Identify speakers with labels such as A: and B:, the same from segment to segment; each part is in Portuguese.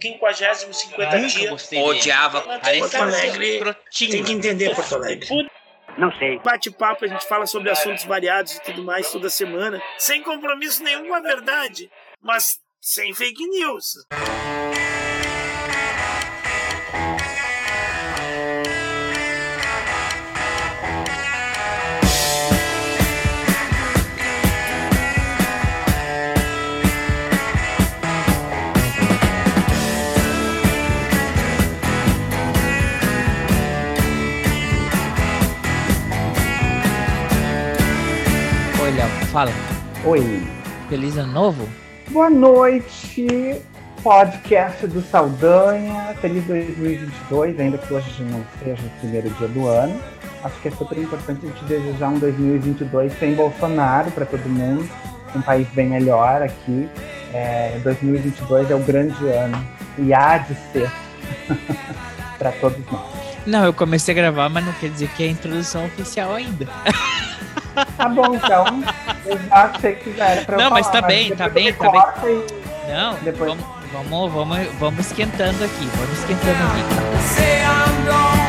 A: 50, 50 dias.
B: Odiava.
A: Porto Alegre. Tem que entender Porto Alegre.
C: Não sei.
A: Bate-papo, a gente fala sobre assuntos variados e tudo mais toda semana. Sem compromisso nenhum com a verdade, mas sem fake news.
D: Fala.
E: Oi.
D: Feliz ano novo?
E: Boa noite, podcast do Saldanha. Feliz 2022, ainda que hoje não seja o primeiro dia do ano. Acho que é super importante a gente desejar um 2022 sem Bolsonaro para todo mundo, um país bem melhor aqui. É, 2022 é o grande ano e há de ser para todos nós.
D: Não, eu comecei a gravar, mas não quer dizer que é a introdução oficial ainda.
E: Tá bom, então. Eu já achei que já era pra eu
D: Não, mas
E: falar,
D: tá bem, tá
E: depois
D: bem, tá bem.
E: e-
D: Não,
E: Depois-
D: vamos, vamos, vamos, vamos esquentando aqui, vamos esquentando aqui.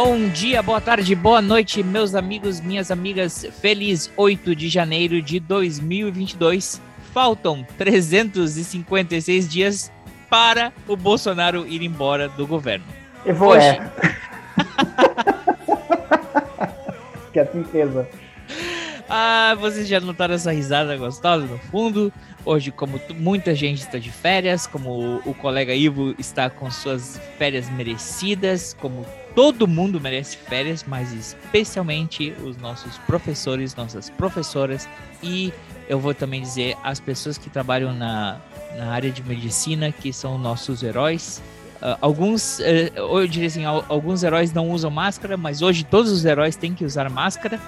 D: Bom dia, boa tarde, boa noite, meus amigos, minhas amigas. Feliz 8 de janeiro de 2022. Faltam 356 dias para o Bolsonaro ir embora do governo.
E: Eu vou
D: Hoje.
E: é. que é certeza.
D: Ah, vocês já notaram essa risada gostosa no fundo? Hoje, como muita gente está de férias, como o, o colega Ivo está com suas férias merecidas, como todo mundo merece férias, mas especialmente os nossos professores, nossas professoras e eu vou também dizer as pessoas que trabalham na, na área de medicina, que são nossos heróis. Ah, alguns, eh, eu diria assim, al- alguns heróis não usam máscara, mas hoje todos os heróis têm que usar máscara.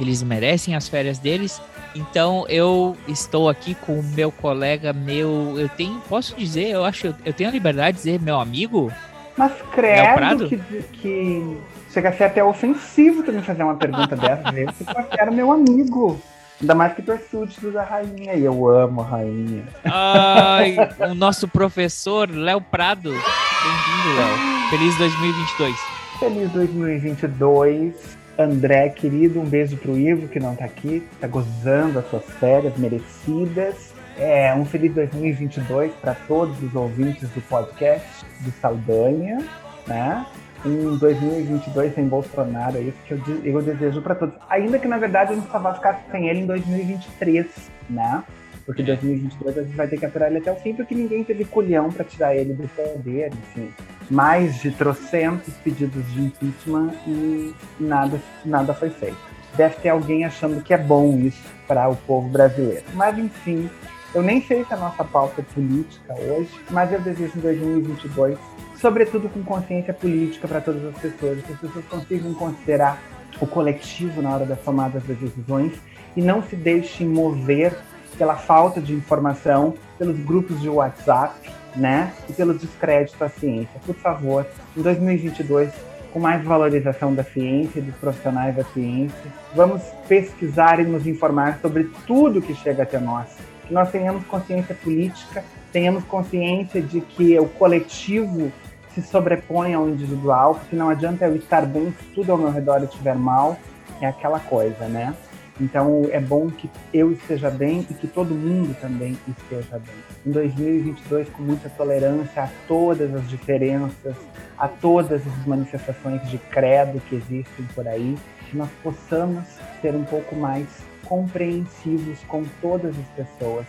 D: Eles merecem as férias deles. Então eu estou aqui com o meu colega, meu. Eu tenho. Posso dizer, eu acho. Eu tenho a liberdade de dizer meu amigo?
E: Mas credo que, que chega a ser até ofensivo tu me fazer uma pergunta dessa. Você considera meu amigo. Ainda mais que tu é súdito da rainha. E eu amo a rainha.
D: Ai, o nosso professor Léo Prado. Bem-vindo, Léo. Feliz 2022.
E: Feliz 2022. André, querido, um beijo pro Ivo, que não tá aqui, tá gozando as suas férias merecidas. É, um feliz 2022 para todos os ouvintes do podcast do Saldanha, né? Um 2022 sem Bolsonaro, é isso que eu, eu desejo para todos. Ainda que, na verdade, a gente só vai ficar sem ele em 2023, né? Porque 2022 a gente vai ter que aturar ele até o fim, porque ninguém teve culhão para tirar ele do poder, enfim mais de trocentos pedidos de impeachment e nada, nada foi feito. Deve ter alguém achando que é bom isso para o povo brasileiro. Mas enfim, eu nem sei se a nossa pauta é política hoje, mas eu desejo em 2022, sobretudo com consciência política para todas as pessoas, que as pessoas consigam considerar o coletivo na hora das tomadas das decisões e não se deixem mover pela falta de informação, pelos grupos de WhatsApp, né? E pelo descrédito à ciência. Por favor, em 2022, com mais valorização da ciência e dos profissionais da ciência, vamos pesquisar e nos informar sobre tudo que chega até nós. Nós tenhamos consciência política, tenhamos consciência de que o coletivo se sobrepõe ao individual, porque não adianta eu estar bem se tudo ao meu redor estiver mal, é aquela coisa, né? Então é bom que eu esteja bem e que todo mundo também esteja bem. Em 2022, com muita tolerância a todas as diferenças, a todas as manifestações de credo que existem por aí, que nós possamos ser um pouco mais compreensivos com todas as pessoas.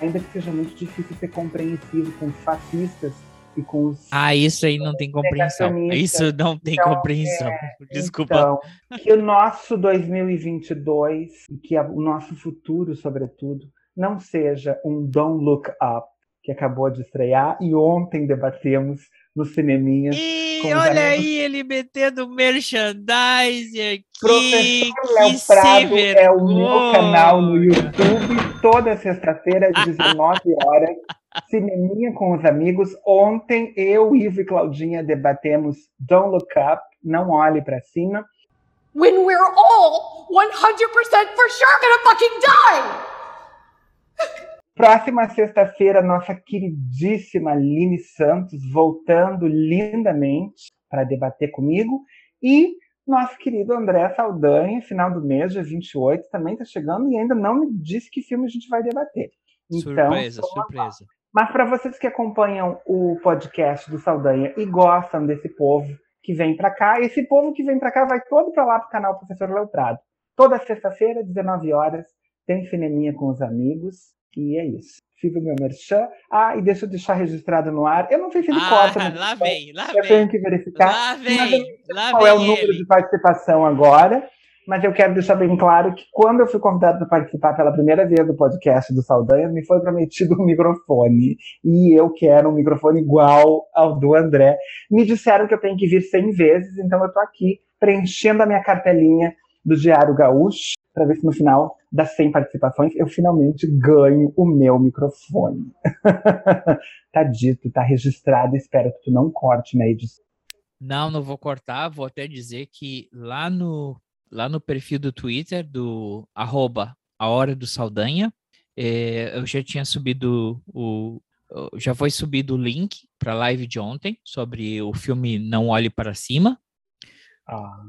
E: Ainda que seja muito difícil ser compreensivo com os fascistas e com os
D: Ah, isso aí não tem compreensão. Isso não tem
E: Então,
D: compreensão. Desculpa.
E: Então, que o nosso 2022 e que a- o nosso futuro, sobretudo, não seja um Don't Look Up, que acabou de estrear e ontem debatemos no cineminha.
D: E
E: com os
D: olha
E: amigos.
D: aí ele metendo merchandise aqui.
E: Professor Léo Prado é o meu canal no YouTube, toda sexta-feira, às 19 horas. Cineminha com os amigos. Ontem, eu, Ivo e Claudinha debatemos Don't Look Up, Não Olhe Pra Cima.
B: when we're all 100% for sure gonna fucking die!
E: Próxima sexta-feira, nossa queridíssima Aline Santos voltando lindamente para debater comigo. E nosso querido André Saldanha, final do mês, dia 28, também está chegando e ainda não me disse que filme a gente vai debater. Então,
D: surpresa,
E: tô-
D: surpresa.
E: Mas para vocês que acompanham o podcast do Saldanha e gostam desse povo que vem para cá, esse povo que vem para cá vai todo para lá pro canal Professor Léo Prado. Toda sexta-feira, 19 horas, tem cineminha com os amigos e é isso. Fiz o meu merchan. Ah, e deixa eu deixar registrado no ar. Eu não sei se ele
D: Ah,
E: corta.
D: lá vem, lá
E: Eu
D: vem.
E: tenho que verificar
D: Lá
E: eu
D: vem, lá
E: qual é o
D: vem
E: número
D: ele.
E: de participação agora, mas eu quero deixar bem claro que quando eu fui convidado para participar pela primeira vez do podcast do Saldanha, me foi prometido um microfone. E eu quero um microfone igual ao do André. Me disseram que eu tenho que vir 100 vezes, então eu estou aqui preenchendo a minha cartelinha do Diário Gaúcho, para ver se no final das 100 participações eu finalmente ganho o meu microfone. tá dito, tá registrado, espero que tu não corte na edição.
D: Não, não vou cortar, vou até dizer que lá no, lá no perfil do Twitter, do arroba a hora do Saldanha, eh, eu já tinha subido o. Já foi subido o link para a live de ontem sobre o filme Não Olhe Para Cima.
E: Ah,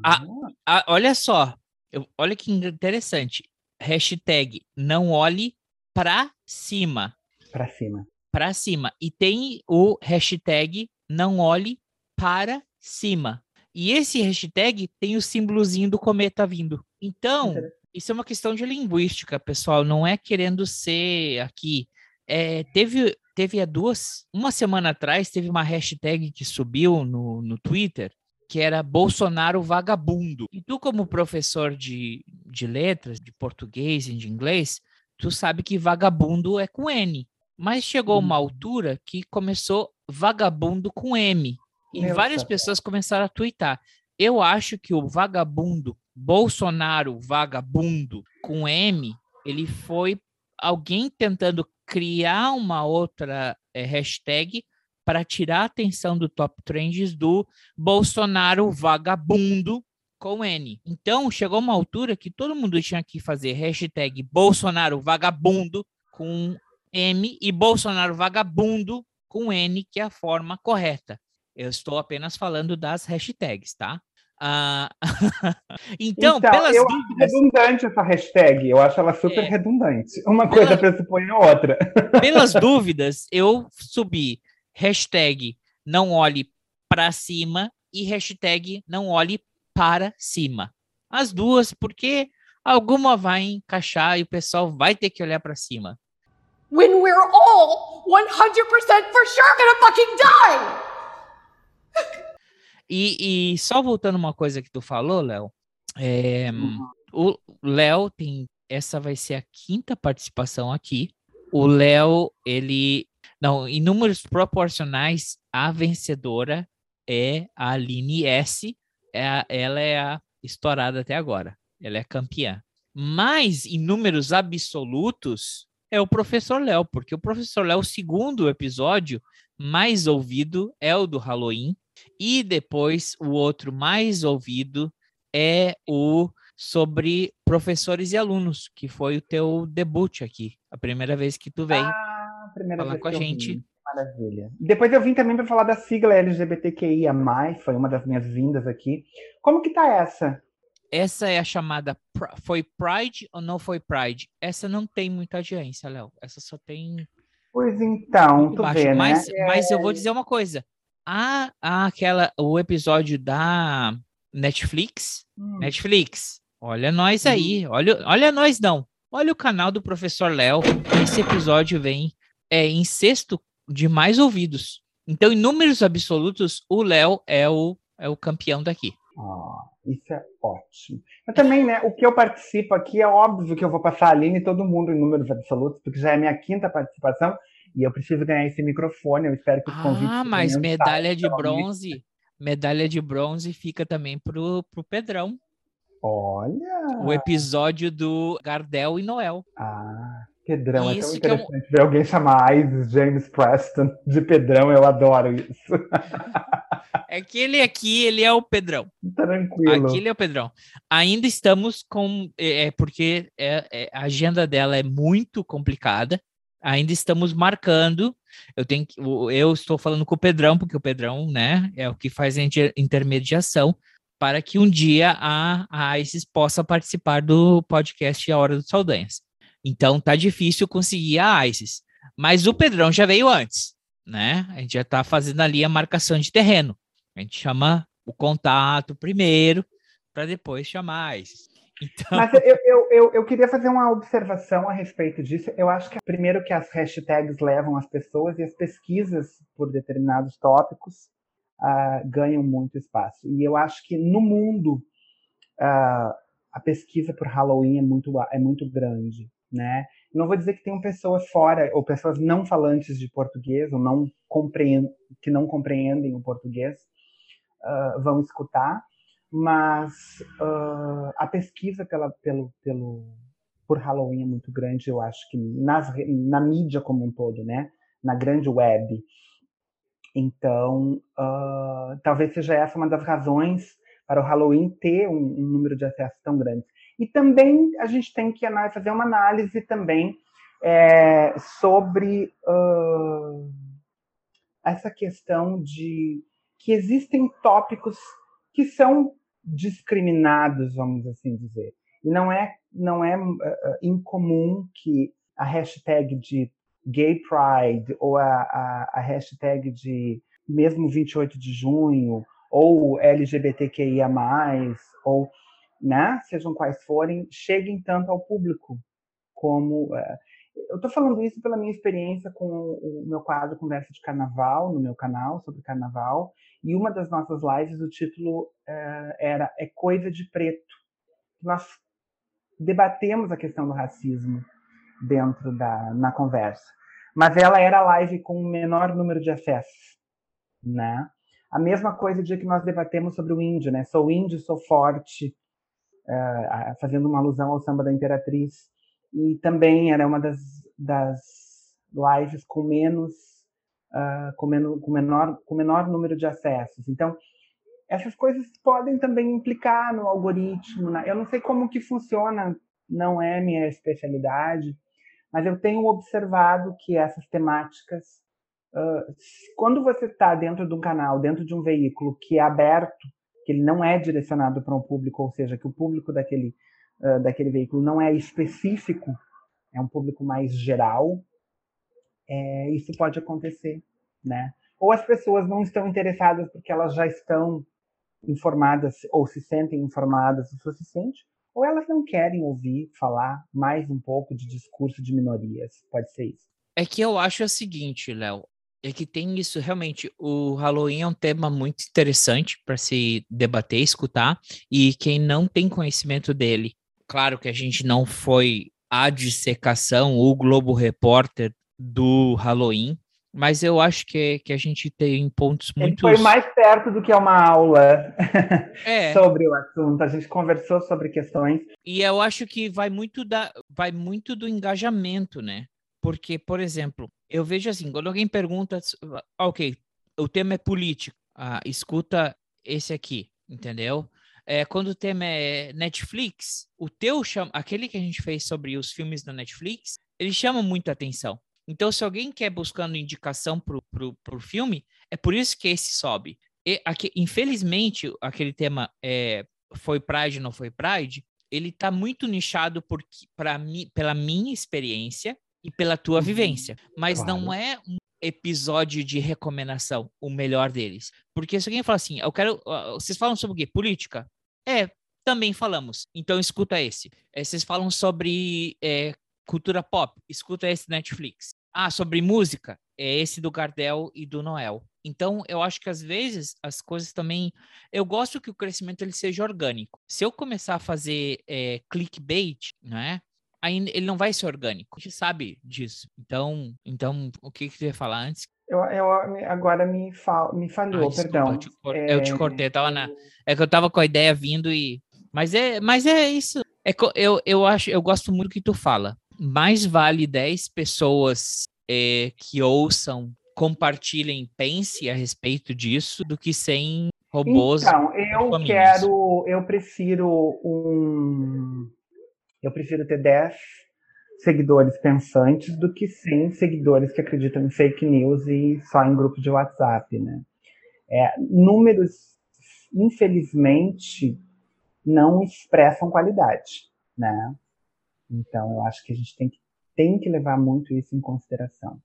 D: Ah, olha só, eu- olha que interessante. Hashtag não olhe para cima.
E: pra cima.
D: Para cima. E tem o hashtag não olhe para cima. E esse hashtag tem o símbolozinho do cometa vindo. Então, isso é uma questão de linguística, pessoal. Não é querendo ser aqui. É, teve, teve há duas, uma semana atrás, teve uma hashtag que subiu no, no Twitter, que era Bolsonaro vagabundo. E tu, como professor de, de letras, de português e de inglês, tu sabe que vagabundo é com N. Mas chegou uma altura que começou vagabundo com M. E
E: Meu
D: várias pessoas começaram a twittar. Eu acho que o vagabundo, Bolsonaro vagabundo com M, ele foi alguém tentando criar uma outra eh, hashtag para tirar a atenção do top trends do Bolsonaro vagabundo com N. Então chegou uma altura que todo mundo tinha que fazer hashtag Bolsonaro vagabundo com M e Bolsonaro vagabundo com N, que é a forma correta. Eu estou apenas falando das hashtags, tá? Ah, então, pelas
E: eu
D: dúvidas,
E: acho redundante essa hashtag. Eu acho ela super
D: É.
E: redundante. Uma
D: Pela-
E: coisa pressupõe a outra.
D: pelas dúvidas, eu subi hashtag não olhe para cima e hashtag não olhe para cima. As duas, porque alguma vai encaixar e o pessoal vai ter que olhar para cima.
B: When we're all 100% for sure gonna fucking die!
D: E, e só voltando uma coisa que tu falou, Léo, é, o Léo tem. Essa vai ser a quinta participação aqui. O Léo, ele. Não, em números proporcionais, a vencedora é a Aline S. É a- ela é a estourada até agora. Ela é campeã. Mas, em números absolutos, é o professor Léo, porque o professor Léo, o segundo episódio mais ouvido é o do Halloween. E depois o outro mais ouvido é o sobre professores e alunos, que foi o teu debut aqui, a primeira vez que tu veio.
E: Ah, primeira
D: Falar
E: vez
D: com a gente.
E: vim. Maravilha. Depois eu vim também para falar da sigla LGBTQIA+, foi uma das minhas vindas aqui. Como que tá essa?
D: Essa é a chamada foi Pride ou não foi Pride? Essa não tem muita audiência, Léo. Essa só tem
E: Pois então, tu vê,
D: mas,
E: né?
D: mas eu vou dizer uma coisa. A, a aquela o episódio da Netflix,
E: Hum,
D: Netflix, olha nós aí, olha, olha nós não. Olha o canal do Professor Léo. Esse episódio vem é, em sexto de mais ouvidos. Então, em números absolutos, o Léo é o, é o campeão daqui.
E: ó, isso é ótimo. Mas também, né, o que eu participo aqui é óbvio que eu vou passar a Aline e todo mundo em números absolutos, porque já é a minha quinta participação. E eu preciso ganhar esse microfone. Eu espero que os convites.
D: Ah, mas medalha de bronze. Medalha de bronze fica também pro, pro Pedrão.
E: Olha!
D: O episódio do Gardel e Noel.
E: Ah, Pedrão, é tão
D: Isso é um-
E: interessante ver alguém chamar Isis James Preston de Pedrão, eu adoro isso.
D: É que ele aqui, ele é o Pedrão.
E: Tranquilo.
D: Aqui ele é o Pedrão. Ainda estamos com. É, é porque é- é- a agenda dela é muito complicada. Ainda estamos marcando. Eu tenho que, eu estou falando com o Pedrão, porque o Pedrão, né, é o que faz a inter- intermediação para que um dia a, a Isis possa participar do podcast A Hora dos Saldanhas. Então tá difícil conseguir a Isis. Mas o Pedrão já veio antes, né? A gente já tá fazendo ali a marcação de terreno. A gente chama o contato primeiro, para depois chamar a Isis. Então,
E: Mas eu, eu, eu, eu queria fazer uma observação a respeito disso. Eu acho que primeiro que as hashtags levam as pessoas e as pesquisas por determinados tópicos ah, ganham muito espaço. E eu acho que no mundo ah, a pesquisa por Halloween é muito, é muito grande. Né? Não vou dizer que tenham pessoas fora ou pessoas não falantes de português ou não que não compreendem o português ah, vão escutar, mas ah, a pesquisa pela, pelo, pelo, por Halloween é muito grande, eu acho que nas, na mídia como um todo, né? Na grande web. Então, ah, talvez seja essa uma das razões para o Halloween ter um, um número de acessos tão grande. E também a gente tem que fazer uma análise também é, sobre ah, essa questão de que existem tópicos que são discriminados, vamos assim dizer. E não é, não é uh, uh, incomum que a hashtag de Gay Pride ou a, a, a hashtag de mesmo 28 de junho ou LGBTQIA+, ou né, sejam quais forem, cheguem tanto ao público como... Uh, eu estou falando isso pela minha experiência com o meu quadro Conversa de Carnaval, no meu canal, sobre carnaval, e uma das nossas lives, o título uh, era É Coisa de Preto. Nós debatemos a questão do racismo dentro da na conversa, mas ela era a live com o menor número de acessos, né? A mesma coisa o dia que nós debatemos sobre o índio, né? Sou índio, sou forte, uh, fazendo uma alusão ao samba da Imperatriz, e também era uma das, das lives com menos Uh, com, menor, com, menor, com menor número de acessos. Então, essas coisas podem também implicar no algoritmo. Né? Eu não sei como que funciona, não é minha especialidade, mas eu tenho observado que essas temáticas, uh, quando você está dentro de um canal, dentro de um veículo que é aberto, que ele não é direcionado para um público, ou seja, que o público daquele, uh, daquele veículo não é específico, é um público mais geral, é, isso pode acontecer, né? Ou as pessoas não estão interessadas porque elas já estão informadas ou se sentem informadas o suficiente, ou elas não querem ouvir falar mais um pouco de discurso de minorias. Pode ser isso.
D: É que eu acho o seguinte, Léo, é que tem isso realmente. O Halloween é um tema muito interessante para se debater, escutar, e quem não tem conhecimento dele, claro que a gente não foi a dissecação, o Globo Repórter do Halloween, mas eu acho que, que a gente tem pontos muito.
E: Foi mais perto do que uma aula
D: é.
E: sobre o assunto. A gente conversou sobre questões.
D: E eu acho que vai muito, da, vai muito do engajamento, né? Porque, por exemplo, eu vejo assim, quando alguém pergunta, ok, o tema é político, ah, escuta esse aqui, entendeu? É, quando o tema é Netflix, o teu chama, aquele que a gente fez sobre os filmes da Netflix, ele chama muita atenção. Então, se alguém quer buscando indicação para o filme, é por isso que esse sobe. E, aqui, infelizmente, aquele tema é, foi Pride, não foi Pride, ele está muito nichado por, mim, pela minha experiência e pela tua uhum, vivência. Mas claro. não é um episódio de recomendação o melhor deles. Porque se alguém fala assim, eu quero. Vocês falam sobre o quê? Política? É, também falamos. Então escuta esse. É, vocês falam sobre é, cultura pop, escuta esse Netflix. Ah, sobre música, é esse do Gardel e do Noel. Então, eu acho que às vezes as coisas também. Eu gosto que o crescimento ele seja orgânico. Se eu começar a fazer é, clickbait, né? Aí ele não vai ser orgânico. A gente sabe disso. Então, então o que que tu ia falar antes?
E: Eu, eu agora me, fal, me falhou,
D: Ah, desculpa,
E: perdão.
D: eu te, cor- eu te
E: É,
D: cortei, tava na, é que eu tava com a ideia vindo e mas é, mas é isso. É co- eu, eu acho, eu gosto muito do que tu fala. Mais vale 10 pessoas é, que ouçam, compartilhem, pense a respeito disso do que 100 robôs.
E: Então, eu quero, eu prefiro um, eu prefiro ter 10 seguidores pensantes do que 100 seguidores que acreditam em fake news e só em grupo de WhatsApp, né? É, números, infelizmente, não expressam qualidade, né? Então, eu acho que a gente tem que, tem que levar muito isso em consideração.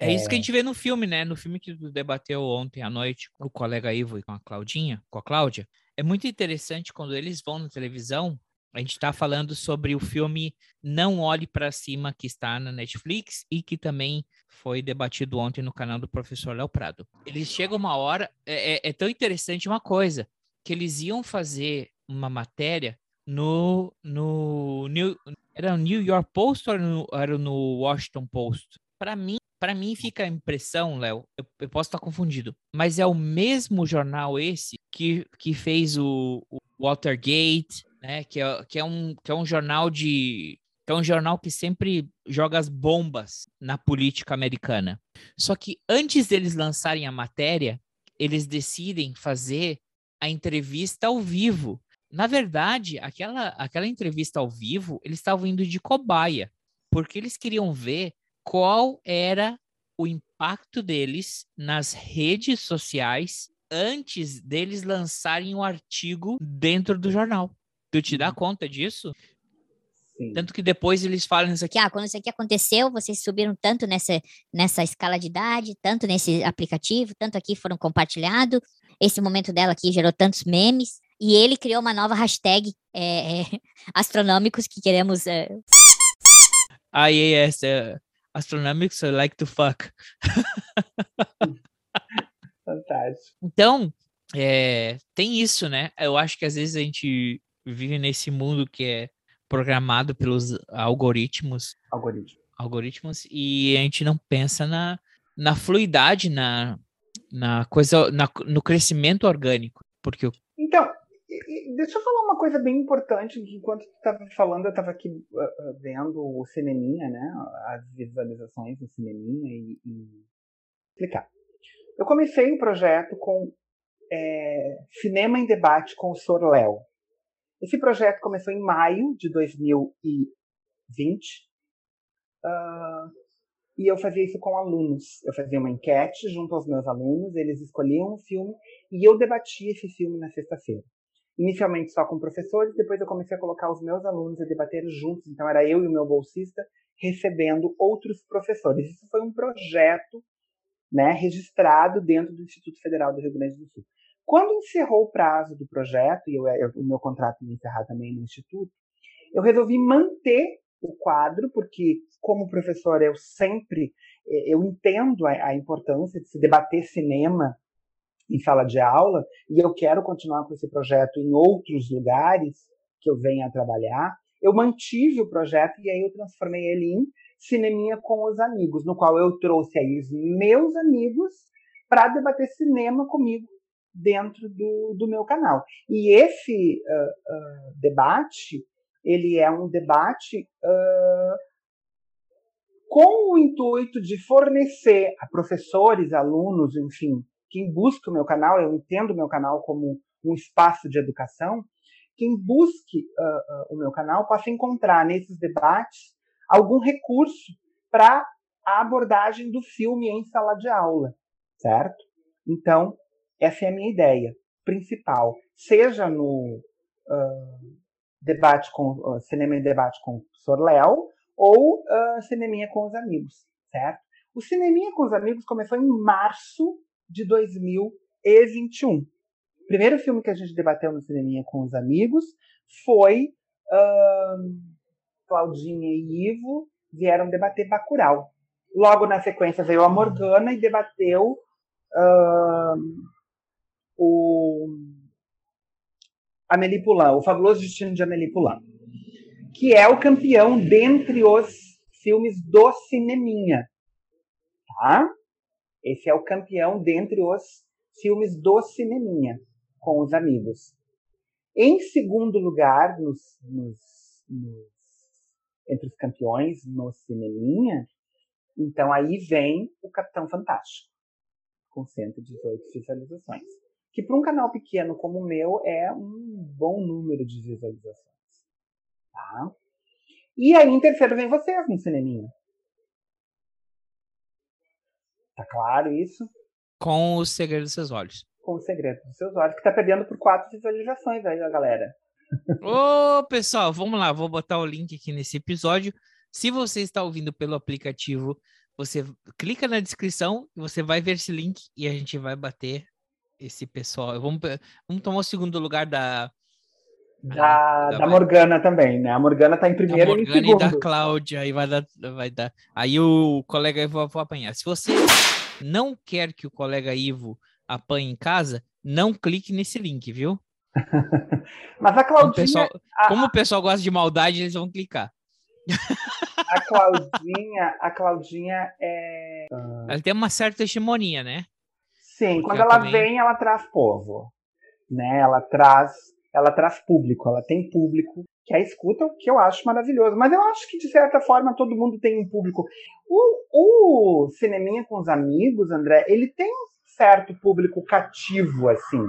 D: É isso que a gente vê no filme, né? No filme que debateu ontem à noite o colega Ivo e com a Claudinha, com a Cláudia. É muito interessante quando eles vão na televisão. A gente está falando sobre o filme Não Olhe para Cima, que está na Netflix e que também foi debatido ontem no canal do professor Léo Prado. Eles chegam uma hora, é, é- é tão interessante uma coisa, que eles iam fazer uma matéria no, no New, era no New York Post ou no- era no Washington Post? Para mim, para mim fica a impressão, Léo, eu, eu posso estar confundido, mas é o mesmo jornal esse que, que fez o, o Watergate, né? Que é, que, é um, que é um jornal de. Que é um jornal que sempre joga as bombas na política americana. Só que antes deles lançarem a matéria, eles decidem fazer a entrevista ao vivo. Na verdade, aquela, aquela entrevista ao vivo, eles estavam indo de cobaia, porque eles queriam ver qual era o impacto deles nas redes sociais antes deles lançarem o artigo dentro do jornal. Tu te dá conta disso?
E: Sim.
D: Tanto que depois eles falam isso aqui.
C: ah, quando isso aqui aconteceu, vocês subiram tanto nessa, nessa escala de idade, tanto nesse aplicativo, tanto aqui foram compartilhados. Esse momento dela aqui gerou tantos memes. E ele criou uma nova hashtag é, é, astronômicos que queremos. é,
D: IAS, uh, Astronomics, I like to fuck.
E: Fantástico.
D: Então, é, tem isso, né? Eu acho que às vezes a gente vive nesse mundo que é programado pelos algoritmos,
E: Algoritmo.
D: algoritmos e a gente não pensa na, na fluidade, na, na coisa, na- no crescimento orgânico. Porque o
E: Então, deixa eu falar uma coisa bem importante. Enquanto tu estava falando, eu estava aqui ah, vendo o cineminha, né? As visualizações do cineminha e, e explicar. Eu comecei um projeto com é, Cinema em Debate com o Sr. Léo. Esse projeto começou em maio de 2020. ah, e eu fazia isso com alunos. Eu fazia uma enquete junto aos meus alunos, eles escolhiam um filme e eu debatia esse filme na sexta-feira. Inicialmente só com professores, depois eu comecei a colocar os meus alunos a debater juntos. Então era eu e o meu bolsista recebendo outros professores. Isso foi um projeto né, registrado dentro do Instituto Federal do Rio Grande do Sul. Quando encerrou o prazo do projeto, e eu, eu- o meu contrato ia encerrar também no Instituto, eu resolvi manter o quadro, porque como professor eu sempre eu entendo a, a importância de se debater cinema em sala de aula, e eu quero continuar com esse projeto em outros lugares que eu venha a trabalhar. Eu mantive o projeto e aí eu transformei ele em Cineminha com os Amigos, no qual eu trouxe aí os meus amigos para debater cinema comigo dentro do, do meu canal. E esse ah, ah, debate, ele é um debate ah, com o intuito de fornecer a professores, alunos, enfim, quem busca o meu canal, eu entendo o meu canal como um espaço de educação, quem busque o meu canal possa encontrar nesses debates algum recurso para a abordagem do filme em sala de aula, certo? Então, essa é a minha ideia principal, seja no ah, debate com ah, cinema em debate com o professor Léo ou uh, cineminha com os amigos, certo? O cineminha com os amigos começou em março de 2021. O primeiro filme que a gente debateu no cineminha com os amigos foi ahn, Claudinha e Ivo vieram debater Bacurau. Logo na sequência veio a Morgana e debateu ahn, o Amélie Poulain, o fabuloso destino de Amélie Poulain. que é o campeão dentre os filmes do cineminha, tá? Esse é o campeão dentre os filmes do cineminha, com os amigos. Em segundo lugar, nos, nos, nos, entre os campeões no cineminha, então aí vem o Capitão Fantástico, com 118 visualizações. Que para um canal pequeno como o meu é um bom número de visualizações. Tá? E aí em terceiro vem vocês no cineminha. Tá claro isso?
D: Com o segredo dos seus olhos.
E: Com o segredo dos seus olhos, que tá perdendo por quatro visualizações aí, a galera.
D: Ô, pessoal, vamos lá, vou botar o link aqui nesse episódio. Se você está ouvindo pelo aplicativo, você clica na descrição e você vai ver esse link e a gente vai bater esse pessoal. Vamos, vamos tomar o segundo lugar da,
E: Da,
D: da-
E: da Morgana também, né? A Morgana tá em
D: da
E: primeiro e em
D: Morgana e
E: segundo.
D: da Cláudia. Aí vai dar, vai dar. Aí o colega Ivo vai apanhar. Se você não quer que o colega Ivo apanhe em casa, não clique nesse link, viu?
E: Mas a
D: Como o
E: Claudinha,
D: pessoal,
E: a-
D: como o pessoal gosta de maldade, eles vão clicar.
E: a Claudinha, a Claudinha é.
D: Ela tem uma certa hegemonia, né?
E: Sim,
D: Porque
E: quando
D: ela também-
E: vem, ela traz povo. Né? Ela traz, ela traz público, ela tem público que a escuta, o que eu acho maravilhoso. Mas eu acho que, de certa forma, todo mundo tem um público. O, o Cineminha com os amigos, André, ele tem um certo público cativo, assim.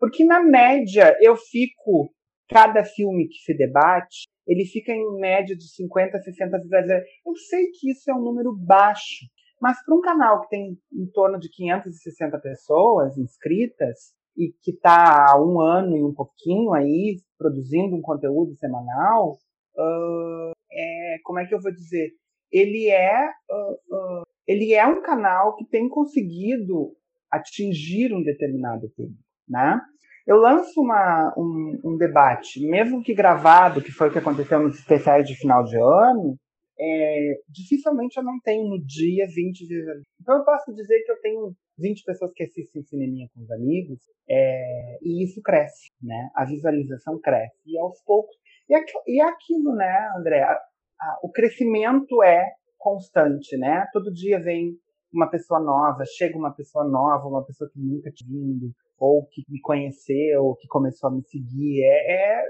E: Porque, na média, eu fico. Cada filme que se debate, ele fica em média de 50 a 60 visualizações. Eu sei que isso é um número baixo, mas para um canal que tem em torno de 560 pessoas inscritas e que está há um ano e um pouquinho aí produzindo um conteúdo semanal, ah, é, como é que eu vou dizer? Ele é, ah, ah, ele é um canal que tem conseguido atingir um determinado público, né? Eu lanço uma, um, um debate, mesmo que gravado, que foi o que aconteceu nos especiais de final de ano, é, dificilmente eu não tenho no dia 20 visualizações. Então eu posso dizer que eu tenho 20 pessoas que assistem cineminha com os amigos, é, e isso cresce, né? A visualização cresce. E aos poucos. E, aqui, e aquilo, né, André? A- a- o crescimento é constante, né? Todo dia vem uma pessoa nova, chega uma pessoa nova, uma pessoa que nunca tinha vindo, ou que me conheceu, que começou a me seguir. É, é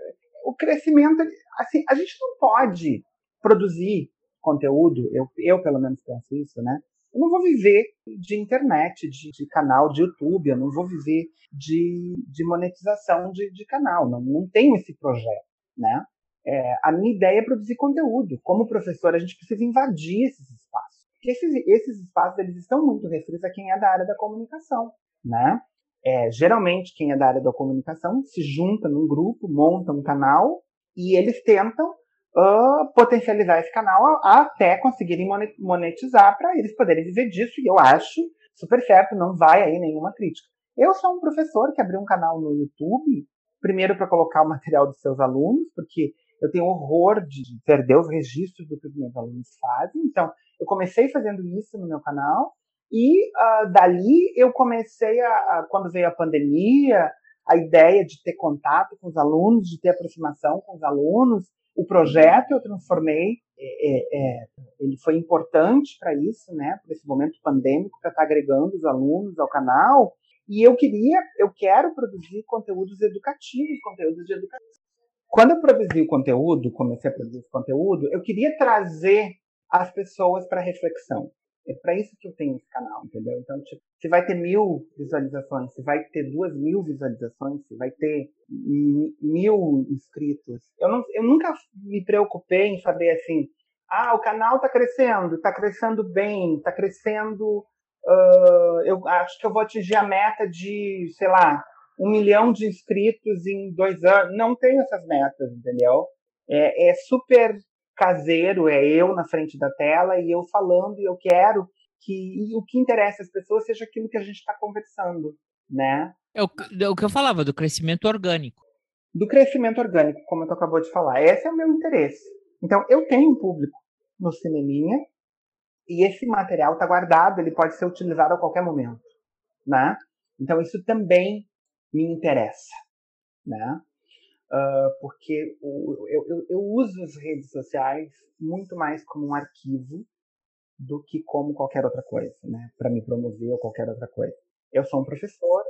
E: o crescimento, assim, a gente não pode produzir conteúdo, eu, eu pelo menos penso isso, né? Eu não vou viver de internet, de, de canal de YouTube, eu não vou viver de, de monetização de, de canal, não, não tenho esse projeto, né? É, a minha ideia é produzir conteúdo. Como professor, a gente precisa invadir esses espaços. Porque esses, esses espaços eles estão muito restritos a quem é da área da comunicação, né? É, geralmente, quem é da área da comunicação se junta num grupo, monta um canal e eles tentam ah, potencializar esse canal até conseguirem mone- monetizar para eles poderem viver disso. E eu acho super certo, não vai aí nenhuma crítica. Eu sou um professor que abriu um canal no YouTube, primeiro para colocar o material dos seus alunos, porque eu tenho horror de de perder os registros do que os meus alunos fazem. Então, eu comecei fazendo isso no meu canal e ah, dali eu comecei a, a- quando veio a pandemia, a ideia de ter contato com os alunos, de ter aproximação com os alunos, o projeto eu transformei, é, é, é, ele foi importante para isso, né? Para esse momento pandêmico, para estar agregando os alunos ao canal. E eu queria, eu quero produzir conteúdos educativos, conteúdos de educação. Quando eu produzi o conteúdo, comecei a produzir esse conteúdo, eu queria trazer as pessoas para reflexão. É para isso que eu tenho esse canal, entendeu? Então, tipo, se vai ter mil visualizações, se vai ter duas mil visualizações, se vai ter mi- mil inscritos. Eu, não, eu nunca me preocupei em saber assim, ah, o canal está crescendo, está crescendo bem, está crescendo. ah, eu acho que eu vou atingir a meta de, sei lá, um milhão de inscritos em dois anos. Não tenho essas metas, entendeu? É, é super caseiro, é eu na frente da tela e eu falando e eu quero que o que interessa às pessoas seja aquilo que a gente está conversando, né?
D: É o, é o que eu falava, do crescimento orgânico.
E: Do crescimento orgânico, como tu acabou de falar. Esse é o meu interesse. Então, eu tenho um público no Cineminha e esse material está guardado, ele pode ser utilizado a qualquer momento, né? Então, isso também me interessa, né? Ah, porque o- eu, eu, eu uso as redes sociais muito mais como um arquivo do que como qualquer outra coisa, né? Para me promover ou qualquer outra coisa. Eu sou um professor,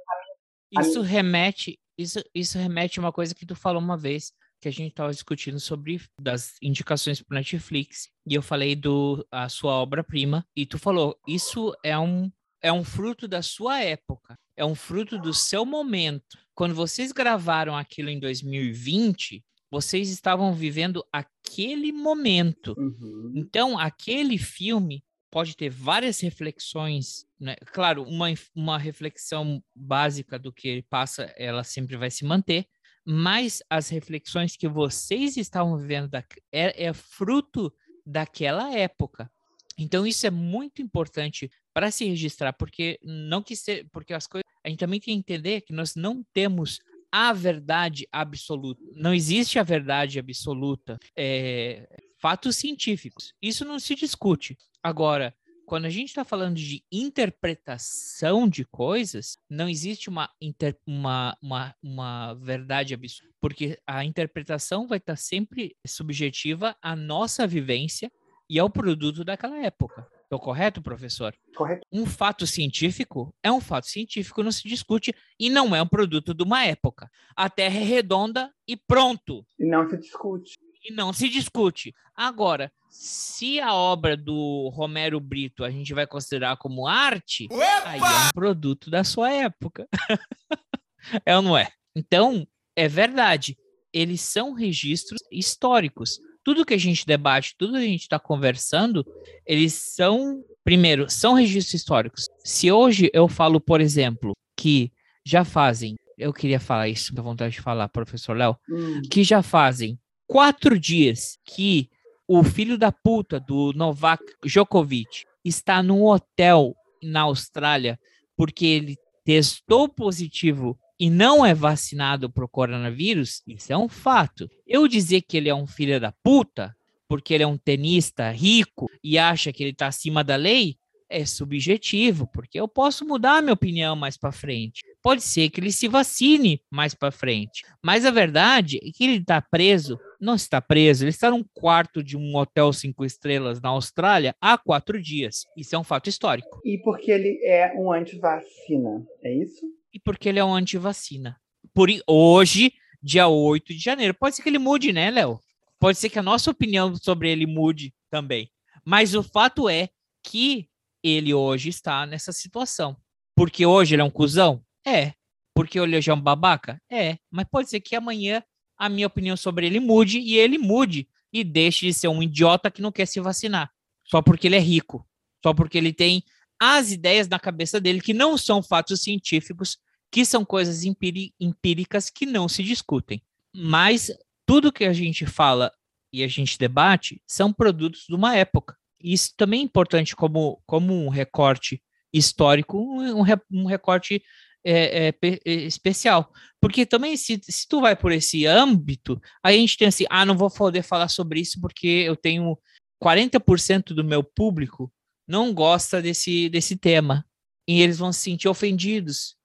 E: a
D: Isso remete, isso, isso remete a uma coisa que tu falou uma vez, que a gente estava discutindo sobre das indicações para Netflix, e eu falei do a sua obra-prima, e tu falou, isso é um é um fruto da sua época, é um fruto do seu momento. Quando vocês gravaram aquilo em 2020, vocês estavam vivendo aquele momento.
E: Uhum.
D: Então, aquele filme pode ter várias reflexões, né? Claro, uma, uma reflexão básica do que ele passa, ela sempre vai se manter, mas as reflexões que vocês estavam vivendo da, é, é fruto daquela época. Então, isso é muito importante para se registrar, porque não que se, porque as coisas, a gente também tem que entender que nós não temos a verdade absoluta. Não existe a verdade absoluta. É, fatos científicos. Isso não se discute. Agora, quando a gente está falando de interpretação de coisas, não existe uma, inter- uma, uma, uma verdade absoluta, porque a interpretação vai estar sempre subjetiva à nossa vivência e ao produto daquela época. Estou correto, professor?
E: Correto.
D: Um fato científico é um fato científico, não se discute e não é um produto de uma época. A Terra é redonda e pronto
E: E não se discute.
D: e não se discute. Agora, se a obra do Romero Brito a gente vai considerar como arte, aí é um produto da sua época. é ou não é? Então, é verdade. Eles são registros históricos. Tudo que a gente debate, tudo que a gente está conversando, eles são, primeiro, são registros históricos. Se hoje eu falo, por exemplo, que já fazem, eu queria falar isso, dá vontade de falar, professor Léo,
E: Hum,
D: que já fazem quatro dias que o filho da puta do Novak Djokovic está num hotel na Austrália porque ele testou positivo e não é vacinado para o coronavírus, isso é um fato. Eu dizer que ele é um filho da puta porque ele é um tenista rico e acha que ele está acima da lei é subjetivo, porque eu posso mudar minha opinião mais para frente. Pode ser que ele se vacine mais para frente, mas a verdade é que ele está preso, não está preso, ele está num quarto de um hotel cinco estrelas na Austrália há quatro dias. Isso é um fato histórico.
E: E porque ele é um antivacina, é isso?
D: E porque ele é um antivacina. Por hoje, dia 8 de janeiro, pode ser que ele mude, né, Léo? Pode ser que a nossa opinião sobre ele mude também. Mas o fato é que ele hoje está nessa situação. Porque hoje ele é um cuzão? É. Porque hoje é um babaca? É. Mas pode ser que amanhã a minha opinião sobre ele mude e ele mude e deixe de ser um idiota que não quer se vacinar. Só porque ele é rico. Só porque ele tem as ideias na cabeça dele que não são fatos científicos, que são coisas empíricas que não se discutem. Mas tudo que a gente fala e a gente debate são produtos de uma época. Isso também é importante como, como um recorte histórico, um, um re- recorte é, é, é, especial. Porque também, se, se tu vai por esse âmbito, aí a gente tem assim, ah, não vou poder falar sobre isso porque eu tenho 40% do meu público não gosta desse, desse tema. E eles vão se sentir ofendidos.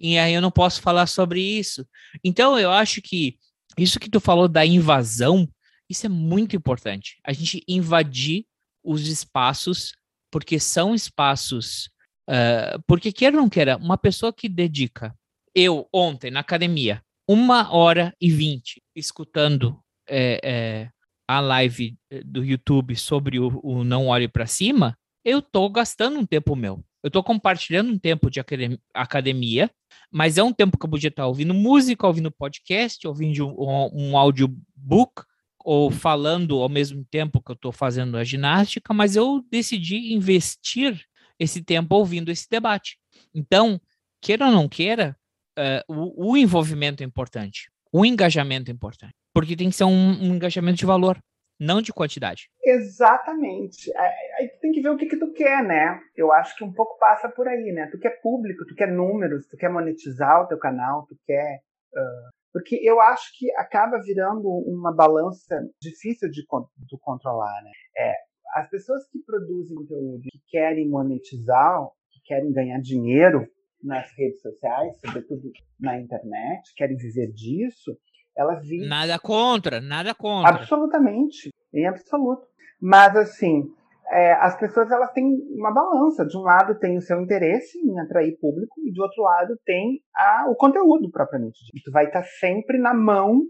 D: E aí eu não posso falar sobre isso. Então, eu acho que isso que tu falou da invasão, isso é muito importante. A gente invadir os espaços, porque são espaços. ah, porque queira ou não queira, uma pessoa que dedica, eu ontem na academia, uma hora e vinte, escutando é, é, a live eh, do YouTube sobre o, o Não Olhe para Cima, eu tô gastando um tempo meu. Eu tô compartilhando um tempo de academ- academia, mas é um tempo que eu podia estar ouvindo música, ouvindo podcast, ouvindo um, um audiobook, ou falando ao mesmo tempo que eu estou fazendo a ginástica, mas eu decidi investir esse tempo ouvindo esse debate. Então, queira ou não queira, eh, o, o envolvimento é importante, o engajamento é importante, porque tem que ser um, um engajamento de valor, não de quantidade.
E: Exatamente. Aí aí tu tem que ver o que, que tu quer, né? Eu acho que um pouco passa por aí, né? Tu quer público, tu quer números, tu quer monetizar o teu canal, tu quer. ah, porque eu acho que acaba virando uma balança difícil de, de controlar, né? É, as pessoas que produzem conteúdo, que querem monetizar, que querem ganhar dinheiro nas redes sociais, sobretudo na internet, querem viver disso, Elas vivem
D: Nada contra, nada contra.
E: Absolutamente, em absoluto. Mas assim, é, as pessoas elas têm uma balança. De um lado tem o seu interesse em atrair público e do outro lado tem a, o conteúdo propriamente dito. Tu vai estar sempre na mão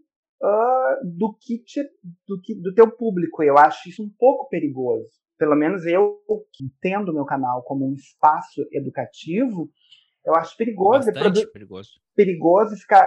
E: ah, do que te, do que do teu público. Eu acho isso um pouco perigoso. Pelo menos eu que entendo o meu canal como um espaço educativo, eu acho perigoso.
D: Bastante
E: produ-
D: perigoso.
E: perigoso ficar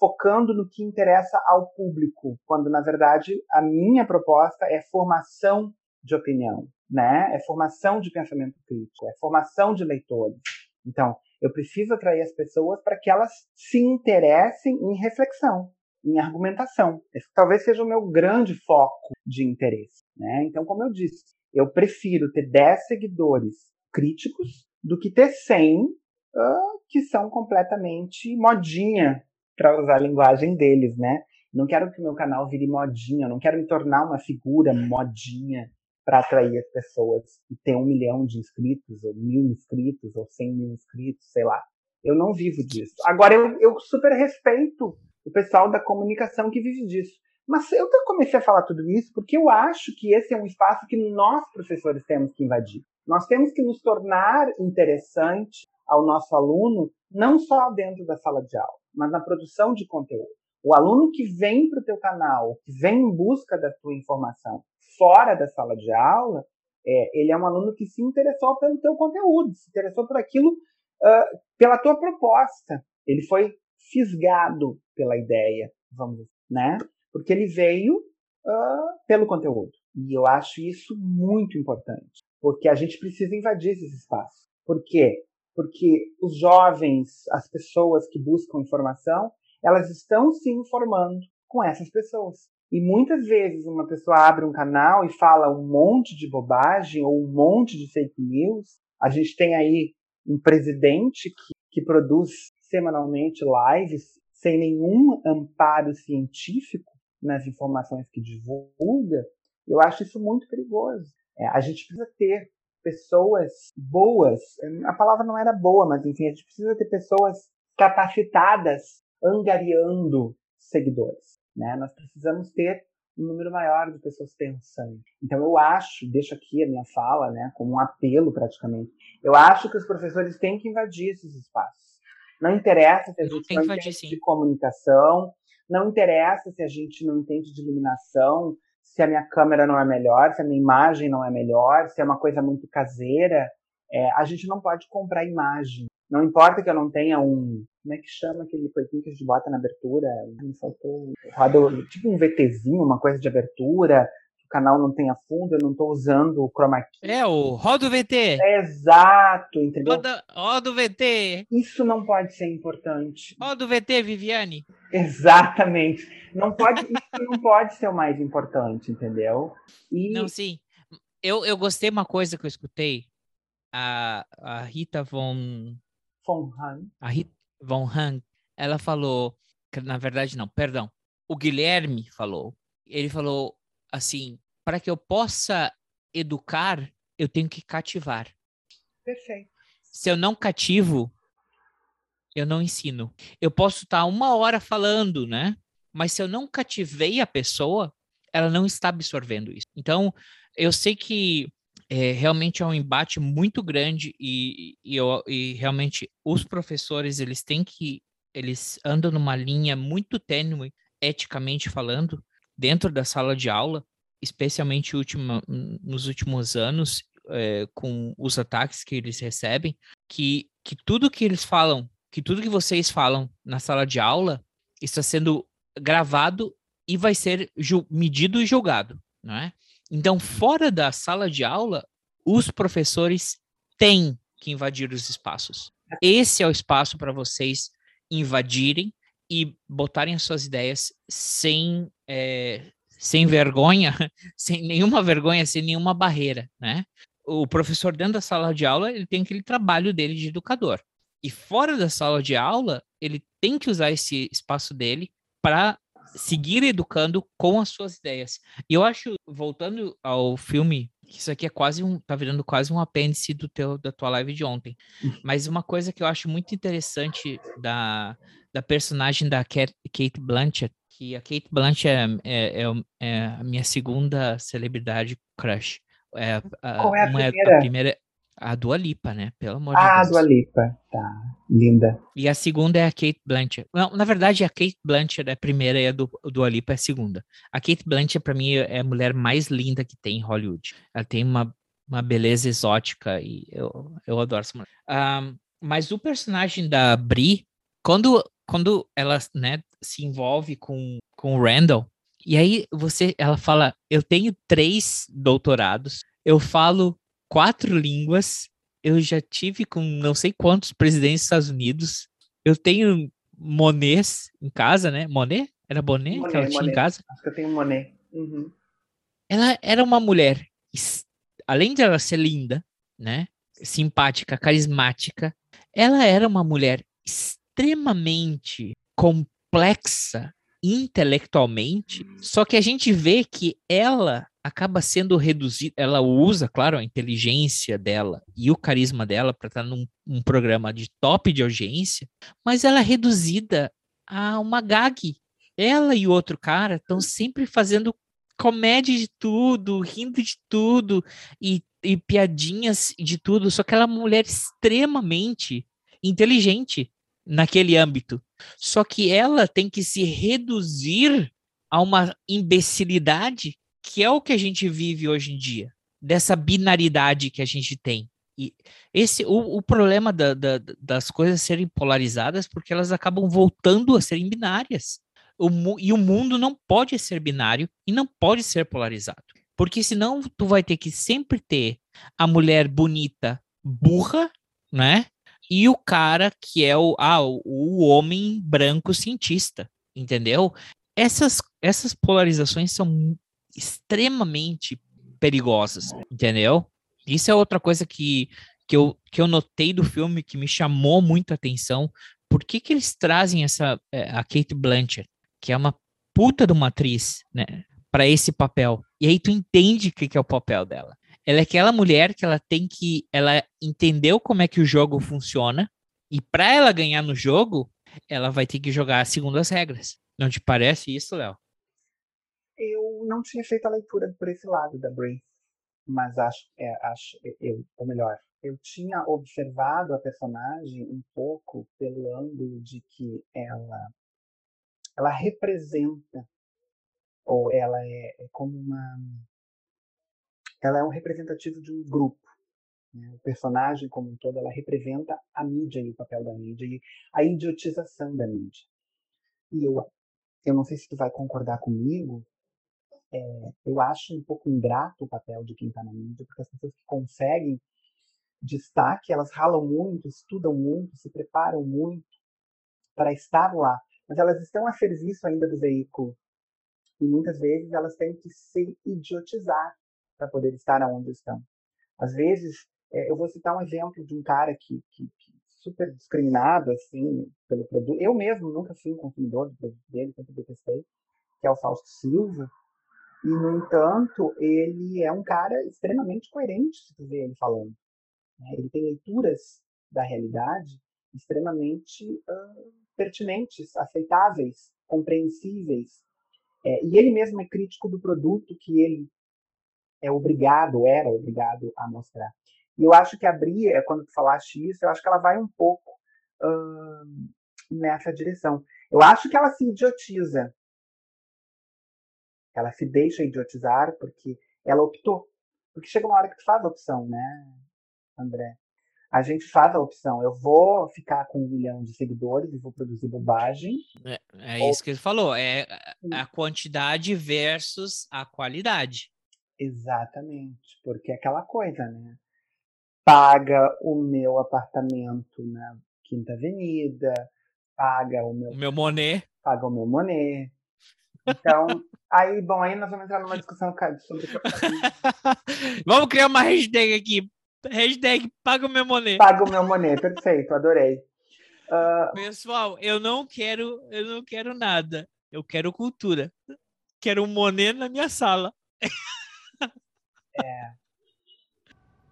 E: focando no que interessa ao público, quando na verdade a minha proposta é formação de opinião, né? É formação de pensamento crítico, é formação de leitores. Então, eu preciso atrair as pessoas para que elas se interessem em reflexão, em argumentação. Esse talvez seja o meu grande foco de interesse, né? Então, como eu disse, eu prefiro ter 10 seguidores críticos do que ter 100 ah, que são completamente modinha, para usar a linguagem deles, né? Não quero que o meu canal vire modinha, não quero me tornar uma figura modinha para atrair as pessoas e ter um milhão de inscritos, ou mil inscritos, ou cem mil inscritos, sei lá. Eu não vivo disso. Agora, eu, eu super respeito o pessoal da comunicação que vive disso. Mas eu comecei a falar tudo isso porque eu acho que esse é um espaço que nós, professores, temos que invadir. Nós temos que nos tornar interessante ao nosso aluno, não só dentro da sala de aula, mas na produção de conteúdo. O aluno que vem para o teu canal, que vem em busca da tua informação fora da sala de aula, é, ele é um aluno que se interessou pelo teu conteúdo, se interessou por aquilo, ah, pela tua proposta. Ele foi fisgado pela ideia, vamos dizer, né? Porque ele veio ah, pelo conteúdo. E eu acho isso muito importante, porque a gente precisa invadir esses espaços. Por quê? Porque os jovens, as pessoas que buscam informação, elas estão se informando com essas pessoas. E muitas vezes uma pessoa abre um canal e fala um monte de bobagem ou um monte de fake news. A gente tem aí um presidente que, que produz semanalmente lives sem nenhum amparo científico nas informações que divulga. Eu acho isso muito perigoso. É, a gente precisa ter pessoas boas. A palavra não era boa, mas enfim, a gente precisa ter pessoas capacitadas angariando seguidores. Né? Nós precisamos ter um número maior de pessoas pensando. Então eu acho, deixo aqui a minha fala, né, como um apelo praticamente. Eu acho que os professores têm que invadir esses espaços. Não interessa se a gente não entende de comunicação, não interessa se a gente não entende de iluminação, se a minha câmera não é melhor, se a minha imagem não é melhor, se é uma coisa muito caseira. É, a gente não pode comprar imagem. Não importa que eu não tenha um. Como é que chama aquele coisinho que a gente bota na abertura? Me faltou. Tipo um VTzinho, uma coisa de abertura. Canal não tenha fundo, eu não estou usando o chroma key.
D: É o roda o VT.
E: É exato, entendeu?
D: Roda, roda o VT.
E: Isso não pode ser importante.
D: Roda o VT, Viviane.
E: Exatamente. Não pode, isso não pode ser o mais importante, entendeu? E
D: Não, sim. Eu, eu gostei uma coisa que eu escutei. A, a Rita von
E: Von Han,
D: a Rita Von Hang, ela falou, na verdade não, perdão, o Guilherme falou, ele falou assim, para que eu possa educar, eu tenho que cativar.
E: perfeito.
D: Se eu não cativo, eu não ensino. Eu posso estar uma hora falando, né? Mas se eu não cativei a pessoa, ela não está absorvendo isso. Então, eu sei que é, realmente é um embate muito grande e, e, eu- e realmente os professores, eles têm que, eles andam numa linha muito tênue, eticamente falando, dentro da sala de aula, especialmente nos últimos anos, é, com os ataques que eles recebem, que, que tudo que eles falam, que tudo que vocês falam na sala de aula está sendo gravado e vai ser medido e julgado, não é? Então, fora da sala de aula, os professores têm que invadir os espaços. Esse é o espaço para vocês invadirem e botarem as suas ideias sem, eh, sem vergonha, sem nenhuma vergonha, sem nenhuma barreira, né? O professor dentro da sala de aula, ele tem aquele trabalho dele de educador. E fora da sala de aula, ele tem que usar esse espaço dele para seguir educando com as suas ideias. E eu acho, voltando ao filme, que isso aqui é quase um, tá virando quase um apêndice do teu, da tua live de ontem. Mas uma coisa que eu acho muito interessante da, da personagem da Kate Blanchett, que a Kate Blanchett é, é, é é a minha segunda celebridade crush. É, a,
E: Qual é a
D: uma
E: primeira?
D: a primeira, a Dua Lipa, né? Pelo amor de
E: Ah,
D: Deus.
E: Dua Lipa. Tá. Linda.
D: E a segunda é a Kate Blanchett. Não, na verdade, a Kate Blanchett é a primeira e a do, Dua Lipa é a segunda. A Kate Blanchett, pra mim, é a mulher mais linda que tem em Hollywood. Ela tem uma, uma beleza exótica e eu, eu adoro essa mulher. Ahn, mas o personagem da Brie, quando, quando ela né, se envolve com, com o Randall, e aí você, ela fala, eu tenho três doutorados, eu falo quatro línguas, eu já tive com não sei quantos presidentes dos Estados Unidos. Eu tenho Monets em casa, né? Monet? Era Bonet que
E: Monet,
D: ela tinha em
E: Monet.
D: casa?
E: Acho que eu tenho Monet. Uhum.
D: Ela era uma mulher, além de ela ser linda, né? Simpática, carismática, ela era uma mulher extremamente complexa intelectualmente, só que a gente vê que ela acaba sendo reduzida, ela usa, claro, a inteligência dela e o carisma dela para estar num um programa de top de audiência, mas ela é reduzida a uma gag. Ela e o outro cara estão sempre fazendo comédia de tudo, rindo de tudo e, e piadinhas de tudo, só que ela é uma mulher extremamente inteligente naquele âmbito. Só que ela tem que se reduzir a uma imbecilidade que é o que a gente vive hoje em dia, dessa binaridade que a gente tem. E esse o, o problema da- da- das coisas serem polarizadas porque elas acabam voltando a serem binárias. O, e o mundo não pode ser binário e não pode ser polarizado. Porque senão tu vai ter que sempre ter a mulher bonita burra, né? E o cara que é o, ah, o, homem branco cientista, entendeu? Essas, essas polarizações são extremamente perigosas, entendeu? Isso é outra coisa que, que, eu, que eu notei do filme que me chamou muito a atenção. Por que, que eles trazem essa eh, a Kate Blanchett, que é uma puta de uma atriz, né, para esse papel? E aí tu entende o que, que é o papel dela. Ela é aquela mulher que ela tem que, ela entendeu como é que o jogo funciona e para ela ganhar no jogo, ela vai ter que jogar segundo as regras. Não te parece isso, Léo?
E: Eu não tinha feito a leitura por esse lado da Brie, mas acho, é, acho eu, ou melhor, eu tinha observado a personagem um pouco pelo ângulo de que ela, ela representa, ou ela é, é como uma, ela é um representativo de um grupo. né? O personagem como um todo, ela representa a mídia e o papel da mídia e a idiotização da mídia. E eu, eu não sei se tu vai concordar comigo, é, eu acho um pouco ingrato o papel de quem está na mídia, porque as pessoas que conseguem destaque, elas ralam muito, estudam muito, se preparam muito para estar lá, mas elas estão a serviço ainda do veículo. E muitas vezes elas têm que se idiotizar para poder estar onde estão. Às vezes, é, eu vou citar um exemplo de um cara que, que, que super discriminado assim pelo produto. Eu mesmo nunca fui um consumidor do produto dele, sempre detestei, que é o Fausto Silva. E, no entanto, ele é um cara extremamente coerente, se tu vê ele falando. né? Ele tem leituras da realidade extremamente ah, pertinentes, aceitáveis, compreensíveis. É, e ele mesmo é crítico do produto que ele é obrigado, era obrigado a mostrar. E eu acho que a Bria, quando tu falaste isso, eu acho que ela vai um pouco ah, nessa direção. Eu acho que ela se idiotiza. Ela se deixa idiotizar porque ela optou. Porque chega uma hora que tu faz a opção, né, André? A gente faz a opção. Eu vou ficar com um milhão de seguidores e vou produzir bobagem.
D: É, é
E: Ou-
D: isso que ele falou, é a quantidade versus a qualidade.
E: Exatamente. Porque é aquela coisa, né? Paga o meu apartamento na Quinta Avenida, paga o meu
D: O meu Monet.
E: paga o meu Monet. Então, aí, bom, aí nós vamos entrar numa discussão sobre.
D: Vamos criar uma hashtag aqui. Hashtag paga o meu Monet.
E: Paga o meu Monet, perfeito, adorei. Ah,
D: Pessoal, eu não quero, eu não quero nada. Eu quero cultura. Quero um Monet na minha sala. Yeah.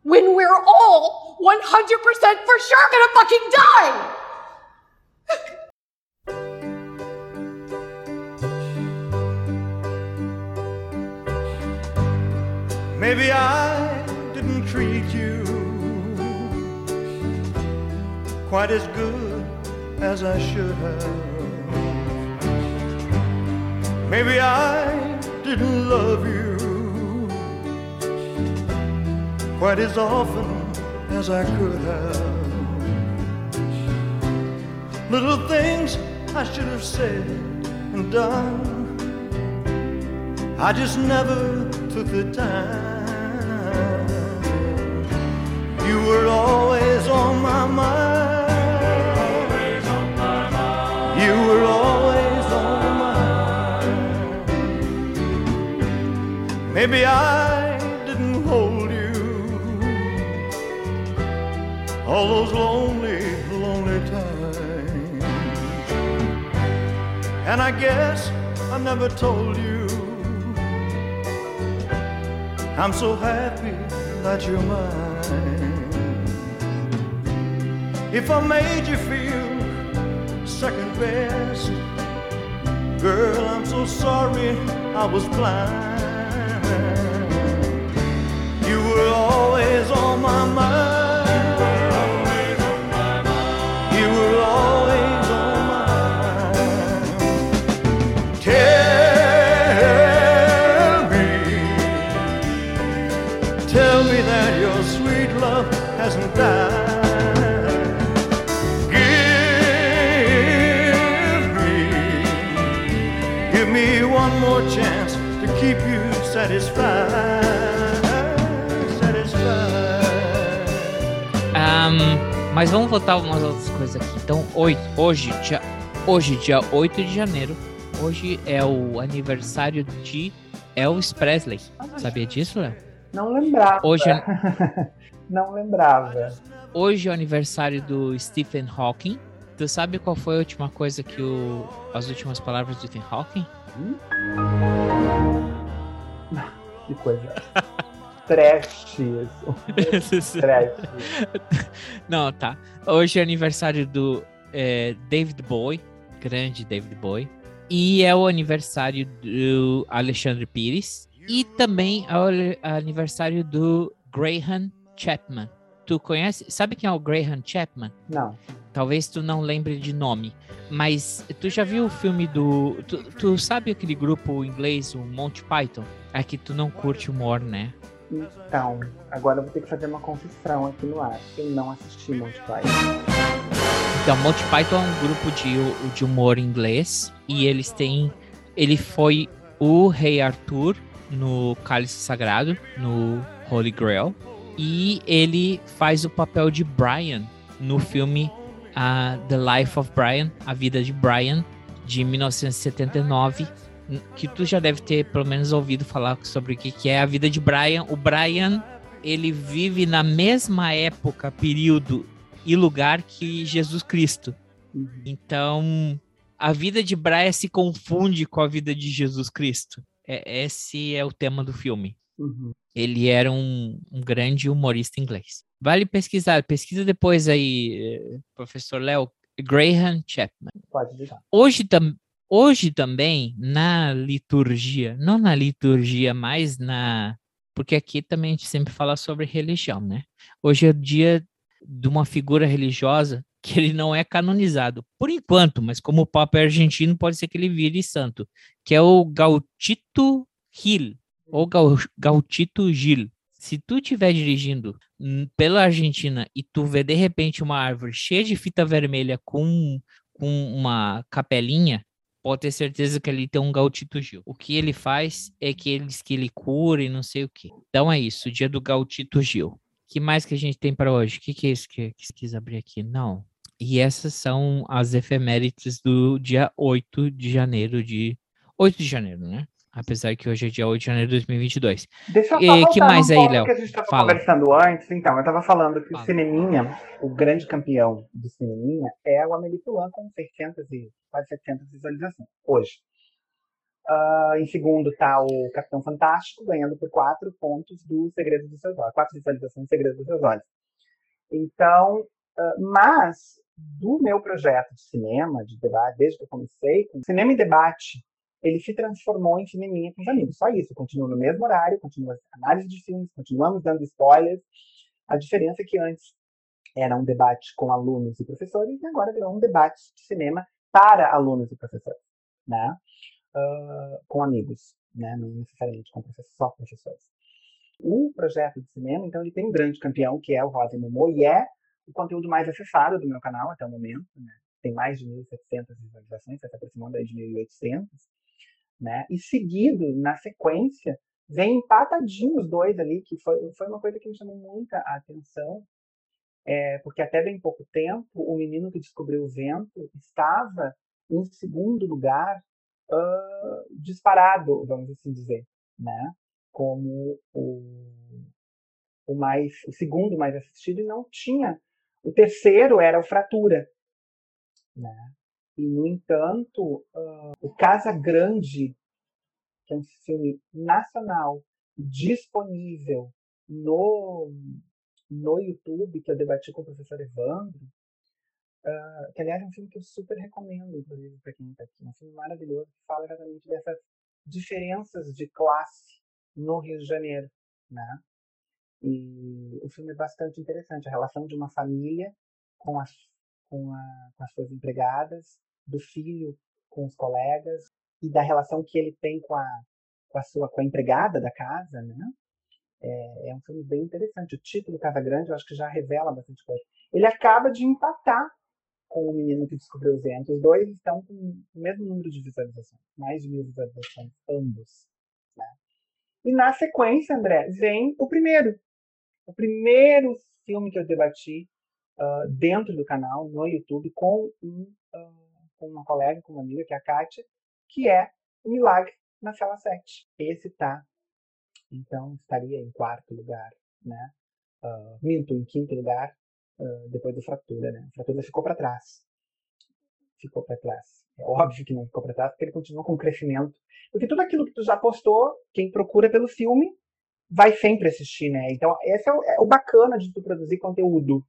B: When we're all 100% for sure gonna fucking die!
F: Maybe I didn't treat you quite as good as I should have. Maybe I didn't love you quite as often as I could have. Little things I should have said and done. I just never took the time. You were always on my mind. You were always on my mind. Maybe I all those lonely, lonely times. And I guess I never told you I'm so happy that you're mine. If I made you feel second best, girl, I'm so sorry I was blind. You were always on my mind. Satisfied, satisfied.
D: Ahn, mas vamos voltar umas outras coisas aqui. Então, oito- hoje, dia, hoje, dia 8 de janeiro, hoje é o aniversário de Elvis Presley. Sabia disso, Léo?
E: Não lembrava.
D: Hoje, é-
E: Não lembrava.
D: hoje é o aniversário do Stephen Hawking. Tu sabe qual foi a última coisa que o. As últimas palavras do Stephen Hawking?
E: Que coisa. Trash isso. Trash.
D: Não, tá. Hoje é aniversário do é, David Bowie, grande David Bowie. E é o aniversário do Alexandre Pires. E também é o aniversário do Graham Chapman. Tu conhece? Sabe quem é o Graham Chapman?
E: Não.
D: Talvez tu não lembre de nome. Mas tu já viu o filme do. Tu, tu sabe aquele grupo inglês, o Monty Python? É que tu não curte humor, né?
E: Então, agora eu vou ter que fazer uma confissão aqui no ar. Eu não assisti Monty Python.
D: Então, Monty Python é um grupo de, de humor inglês e eles têm. Ele foi o Rei Arthur no Cálice Sagrado, no Holy Grail, e ele faz o papel de Brian no filme ah, The Life of Brian, A Vida de Brian, de 1979, n- que tu já deve ter pelo menos ouvido falar sobre o que, que é a vida de Brian. O Brian, ele vive na mesma época, período e lugar que Jesus Cristo.
E: Uhum.
D: Então, a vida de Brian se confunde com a vida de Jesus Cristo. É, esse é o tema do filme.
E: Uhum.
D: Ele era um, um grande humorista inglês. Vale pesquisar, pesquisa depois aí, professor Léo, Graham Chapman.
E: Pode deixar.
D: Hoje, tam, hoje também, na liturgia, não na liturgia, mas na. Porque aqui também a gente sempre fala sobre religião, né? Hoje é o dia de uma figura religiosa que ele não é canonizado, por enquanto, mas como o Papa é argentino, pode ser que ele vire santo, que é o Gautito Gil, ou Gau- Gautito Gil. Se tu estiver dirigindo pela Argentina e tu vê de repente uma árvore cheia de fita vermelha com com uma capelinha, pode ter certeza que ali tem um Gautito Gil. O que ele faz é que ele diz que ele cura e não sei o que. Então é isso, o dia do Gautito Gil. que mais que a gente tem para hoje? O que, que é isso que, que você quis abrir aqui? Não. E essas são as efemérides do dia 8 de janeiro de... 8 de janeiro, né? Apesar que hoje é dia 8 de janeiro de 2022.
E: Deixa eu só
D: E que mais
E: num
D: aí, Léo?
E: que a gente estava conversando antes. Então, eu estava falando que
D: Fala.
E: o Cineminha, o grande campeão do Cineminha, é o Amélie Poulain com 600 e quase 700 visualizações hoje. Ah, em segundo está o Capitão Fantástico, ganhando por quatro pontos do Segredo dos Seus Olhos. Quatro visualizações do Segredo dos Seus Olhos. Então, ah, mas do meu projeto de cinema, de debate, desde que eu comecei, com cinema em debate, ele se transformou em cineminha com os amigos. Só isso, continua no mesmo horário, continua as análises de filmes, continuamos dando spoilers. A diferença é que antes era um debate com alunos e professores e agora virou um debate de cinema para alunos e professores, né? Ah, com amigos, né? Não necessariamente com professores, só professores. O projeto de cinema, então, ele tem um grande campeão, que é o Rosa Momô, e é o conteúdo mais acessado do meu canal até o momento, né? Tem mais de 1.700 visualizações, está se aproximando aí de 1.800, né? E seguido, na sequência, vem empatadinho os dois ali, que foi, foi uma coisa que me chamou muita atenção, é, porque até bem pouco tempo, o menino que descobriu o vento estava em segundo lugar, ah, disparado, vamos assim dizer, né? Como o, o mais, o segundo mais assistido e não tinha. O terceiro era o Fratura, né? E no entanto, ah, o Casa Grande, que é um filme nacional disponível no no YouTube, que eu debati com o professor Evandro, ah, que aliás é um filme que eu super recomendo, inclusive, para quem está aqui. É um filme maravilhoso que fala exatamente dessas diferenças de classe no Rio de Janeiro, né? E o filme é bastante interessante, a relação de uma família com as, com, a, com as suas empregadas, do filho com os colegas, e da relação que ele tem com a, com a sua com a empregada da casa, né? É, é um filme bem interessante. O título Casa Grande, eu acho que já revela bastante coisa. Ele acaba de empatar com o menino que descobriu o vento. Os dois estão com o mesmo número de visualizações, mais de mil visualizações, ambos. Né? E na sequência, André, vem o primeiro. O primeiro filme que eu debati ah, dentro do canal, no YouTube, com, um, ah, com uma colega, com uma amiga, que é a Kátia, que é O Milagre na Cela 7. Esse tá então estaria em quarto lugar, né? Ah, minto, em quinto lugar, ah, depois do Fratura, né? A Fratura ficou para trás. Ficou para trás. É óbvio que não ficou para trás, porque ele continua com crescimento. Porque tudo aquilo que tu já postou, quem procura pelo filme, vai sempre assistir, né? Então, esse é o, é o bacana de tu produzir conteúdo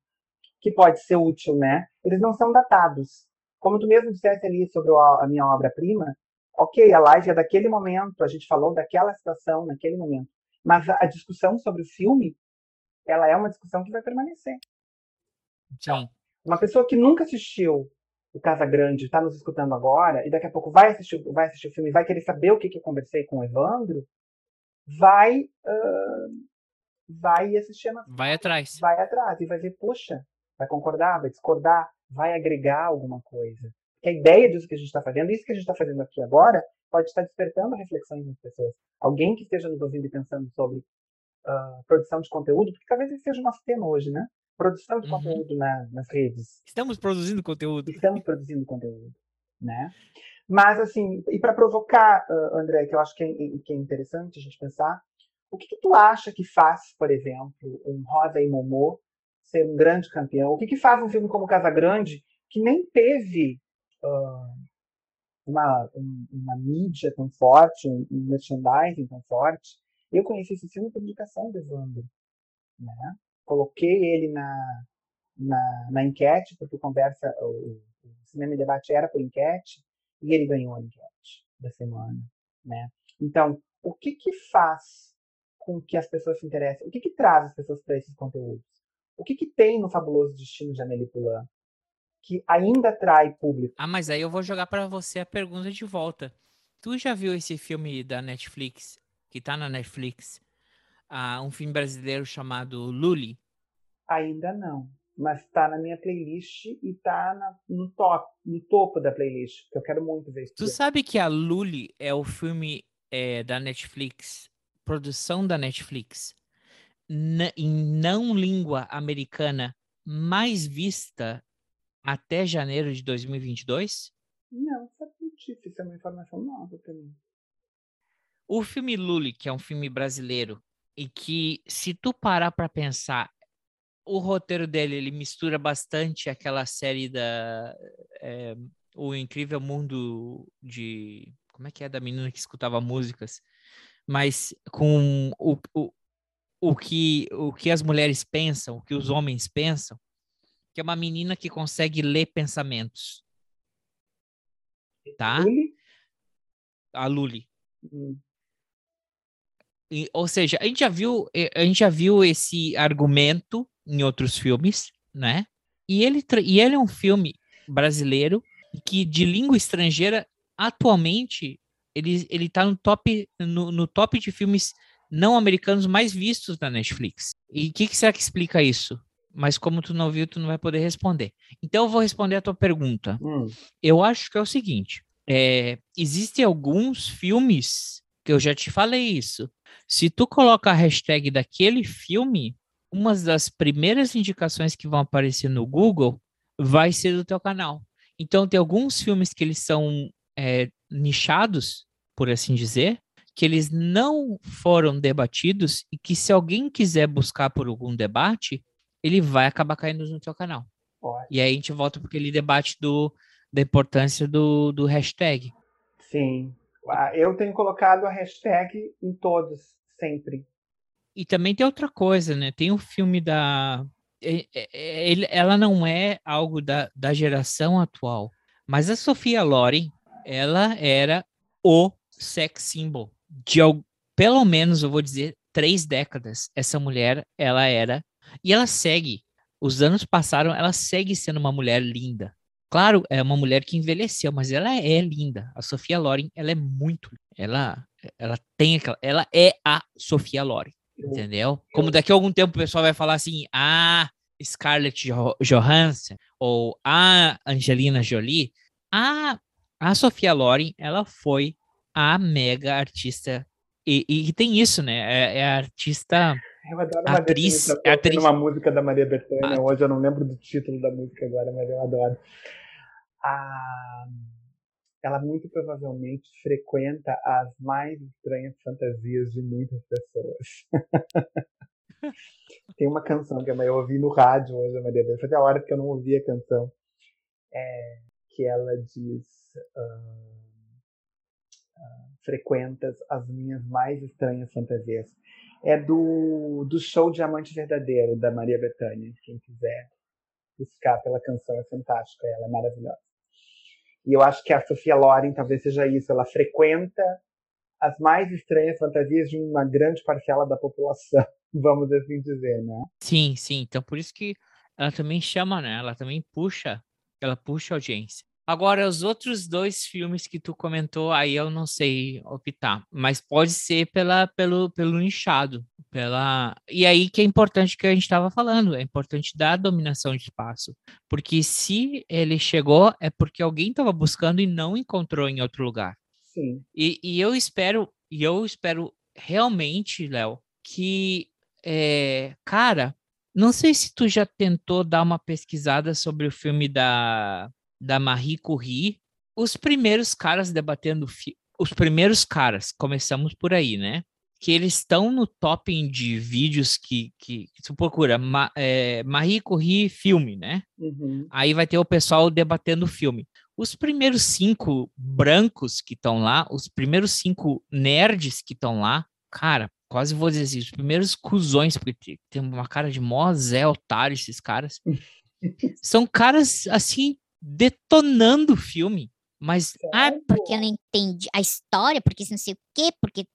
E: que pode ser útil, né? Eles não são datados. Como tu mesmo disseste ali sobre a, minha obra-prima, ok, a live é daquele momento, a gente falou daquela situação naquele momento. Mas a, discussão sobre o filme, ela é uma discussão que vai permanecer.
D: Sim.
E: Uma pessoa que nunca assistiu o Casa Grande, está nos escutando agora, e daqui a pouco vai assistir, vai assistir o filme, vai querer saber o que, que eu conversei com o Evandro, vai, ah, vai assistir a nossa
D: Vai atrás.
E: vai atrás e vai ver, poxa, vai concordar, vai discordar, vai agregar alguma coisa. Que a ideia disso que a gente está fazendo, isso que a gente está fazendo aqui agora, pode estar despertando reflexões nas pessoas. Alguém que esteja nos ouvindo e pensando sobre ah, produção de conteúdo, porque talvez esse seja o nosso tema hoje, né? Produção de
D: Uhum.
E: conteúdo na- nas redes
D: Estamos produzindo conteúdo.
E: estamos produzindo conteúdo, né? Mas assim, e para provocar, ah, André, que eu acho que é, que é interessante a gente pensar, o que, que tu acha que faz, por exemplo, um Rosa e Momô ser um grande campeão? O que, que faz um filme como Casa Grande, que nem teve ah, uma, um- uma mídia tão forte, um, um merchandising tão forte? Eu conheci esse filme por indicação do Evandro, né? Coloquei ele na, na, na enquete, porque conversa, o, o cinema e debate era por enquete, e ele ganhou a enquete da semana, né? Então, o que que faz com que as pessoas se interessem? O que que traz as pessoas para esses conteúdos? O que que tem no Fabuloso Destino de Amélie Poulain que ainda atrai público?
D: Ah, mas aí eu vou jogar pra você a pergunta de volta. Tu já viu esse filme da Netflix, que tá na Netflix? Ah, um filme brasileiro chamado Lully.
E: Ainda não, mas está na minha playlist e está no top, no topo da playlist, que eu quero muito ver
D: Tu
E: filme.
D: sabe que a Lully é o filme é, da Netflix, produção da Netflix, na- em não língua americana, mais vista até janeiro de 2022?
E: Não, sabe disso, isso é uma informação nova para mim.
D: O filme Lully, que é um filme brasileiro, e que, se tu parar pra pensar, o roteiro dele, ele mistura bastante aquela série da... é, o Incrível Mundo de... Como é que é? Da menina que escutava músicas. Mas com o, o, o, que, o que as mulheres pensam, o que os homens pensam, que é uma menina que consegue ler pensamentos. Tá?
E: Lully?
D: a Lully.
E: Hum.
D: E- ou seja, a gente já viu, a gente já viu esse argumento em outros filmes, né? E ele, e ele é um filme brasileiro que de língua estrangeira atualmente ele ele tá no top no, no top de filmes não americanos mais vistos da Netflix. E o que, que será que explica isso? Mas como tu não viu, tu não vai poder responder. Então eu vou responder a tua pergunta.
E: Hum.
D: Eu acho que é o seguinte: é, existem alguns filmes que eu já te falei isso. Se tu coloca a hashtag daquele filme, uma das primeiras indicações que vão aparecer no Google vai ser do teu canal. Então tem alguns filmes que eles são é, nichados, por assim dizer, que eles não foram debatidos e que se alguém quiser buscar por algum debate, ele vai acabar caindo no teu canal.
E: Ótimo.
D: E aí a gente volta para aquele debate do, da importância do, do hashtag.
E: Sim. Ah, Eu tenho colocado a hashtag em todos, sempre.
D: E também tem outra coisa, né? Tem o filme da. é- é- é- ele- ela não é algo da, da geração atual, mas a Sofia Loren, ela era o sex symbol de pelo menos, eu vou dizer, três décadas. Essa mulher, ela era. E ela segue. Os anos passaram, ela segue sendo uma mulher linda. Claro, é uma mulher que envelheceu, mas ela é linda. A Sofia Loren, ela é muito. Ela, ela tem aquela. Ela é a Sofia Loren.
E: Eu-
D: Entendeu? Como daqui a algum tempo o pessoal vai falar assim, ah, Scarlett Jo- Johansson ou a Angelina Jolie, a, a Sofia Loren, ela foi a mega artista. E, e tem isso, né? É, é a artista.
E: Eu adoro
D: A atriz-
E: definição.
D: a
E: Eu ouvi
D: atriz-
E: uma música da Maria Bethânia
D: Ah.
E: hoje, eu não lembro do título da música agora, mas eu adoro. A- Ela muito provavelmente frequenta as mais estranhas fantasias de muitas pessoas. Tem uma canção que eu ouvi no rádio hoje, a Maria Bethânia, fazia hora que eu não ouvia a canção, é, que ela diz. ah, ah, frequentas as minhas mais estranhas fantasias é do, do show Diamante Verdadeiro, da Maria Bethânia. Quem quiser buscar pela canção, é fantástica, ela é maravilhosa. E eu acho que a Sofia Loren talvez seja isso, ela frequenta as mais estranhas fantasias de uma grande parcela da população, vamos assim dizer, né?
D: Sim, sim. Então por isso que ela também chama, né? Ela também puxa, ela puxa a audiência. Agora, os outros dois filmes que tu comentou, aí eu não sei optar, mas pode ser pela, pelo, pelo nichado, pela... E aí que é importante que a gente estava falando, é importante dar dominação de espaço, porque se ele chegou, é porque alguém estava buscando e não encontrou em outro lugar.
E: Sim.
D: E, e eu espero, e eu espero realmente, Léo, que, é, cara, não sei se tu já tentou dar uma pesquisada sobre o filme da, da Marie Curie, os primeiros caras debatendo, os primeiros caras, começamos por aí, né? Que eles estão no topping de vídeos que, que, que tu procura, Ma, é, Marie Curie filme, né?
E: Uhum.
D: Aí vai ter o pessoal debatendo o filme. Os primeiros cinco brancos que estão lá, os primeiros cinco nerds que estão lá, cara, quase vou dizer assim, os primeiros cuzões, porque te- tem uma cara de mó Zé otário esses caras, são caras, assim, detonando o filme. Mas, ah,
C: Porque eu não entendi a história, porque não sei o quê, porque.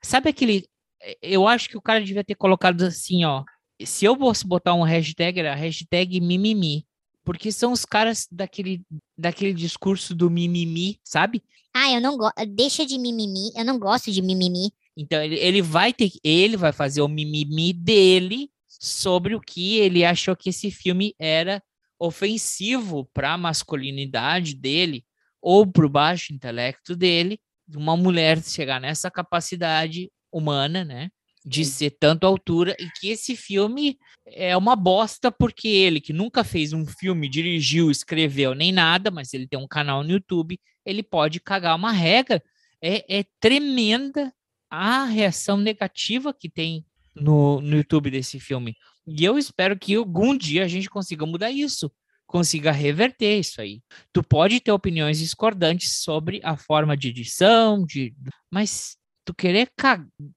D: sabe aquele... eh, Eu acho que o cara devia ter colocado assim, ó, se eu fosse botar um hashtag, era hashtag mimimi. Porque são os caras daquele, daquele discurso do mimimi, sabe?
C: Ah, eu não gosto. Deixa de mimimi. Eu não gosto de mimimi.
D: Então ele, ele vai ter, ele vai fazer o mimimi dele sobre o que ele achou que esse filme era ofensivo para a masculinidade dele ou para o baixo intelecto dele, de uma mulher chegar nessa capacidade humana, né, de ser tanto altura e que esse filme é uma bosta porque ele que nunca fez um filme, dirigiu, escreveu nem nada, mas ele tem um canal no YouTube, ele pode cagar uma regra. É, é tremenda a reação negativa que tem no, no YouTube desse filme. E eu espero que algum dia a gente consiga mudar isso, consiga reverter isso aí. Tu pode ter opiniões discordantes sobre a forma de edição, de, mas tu querer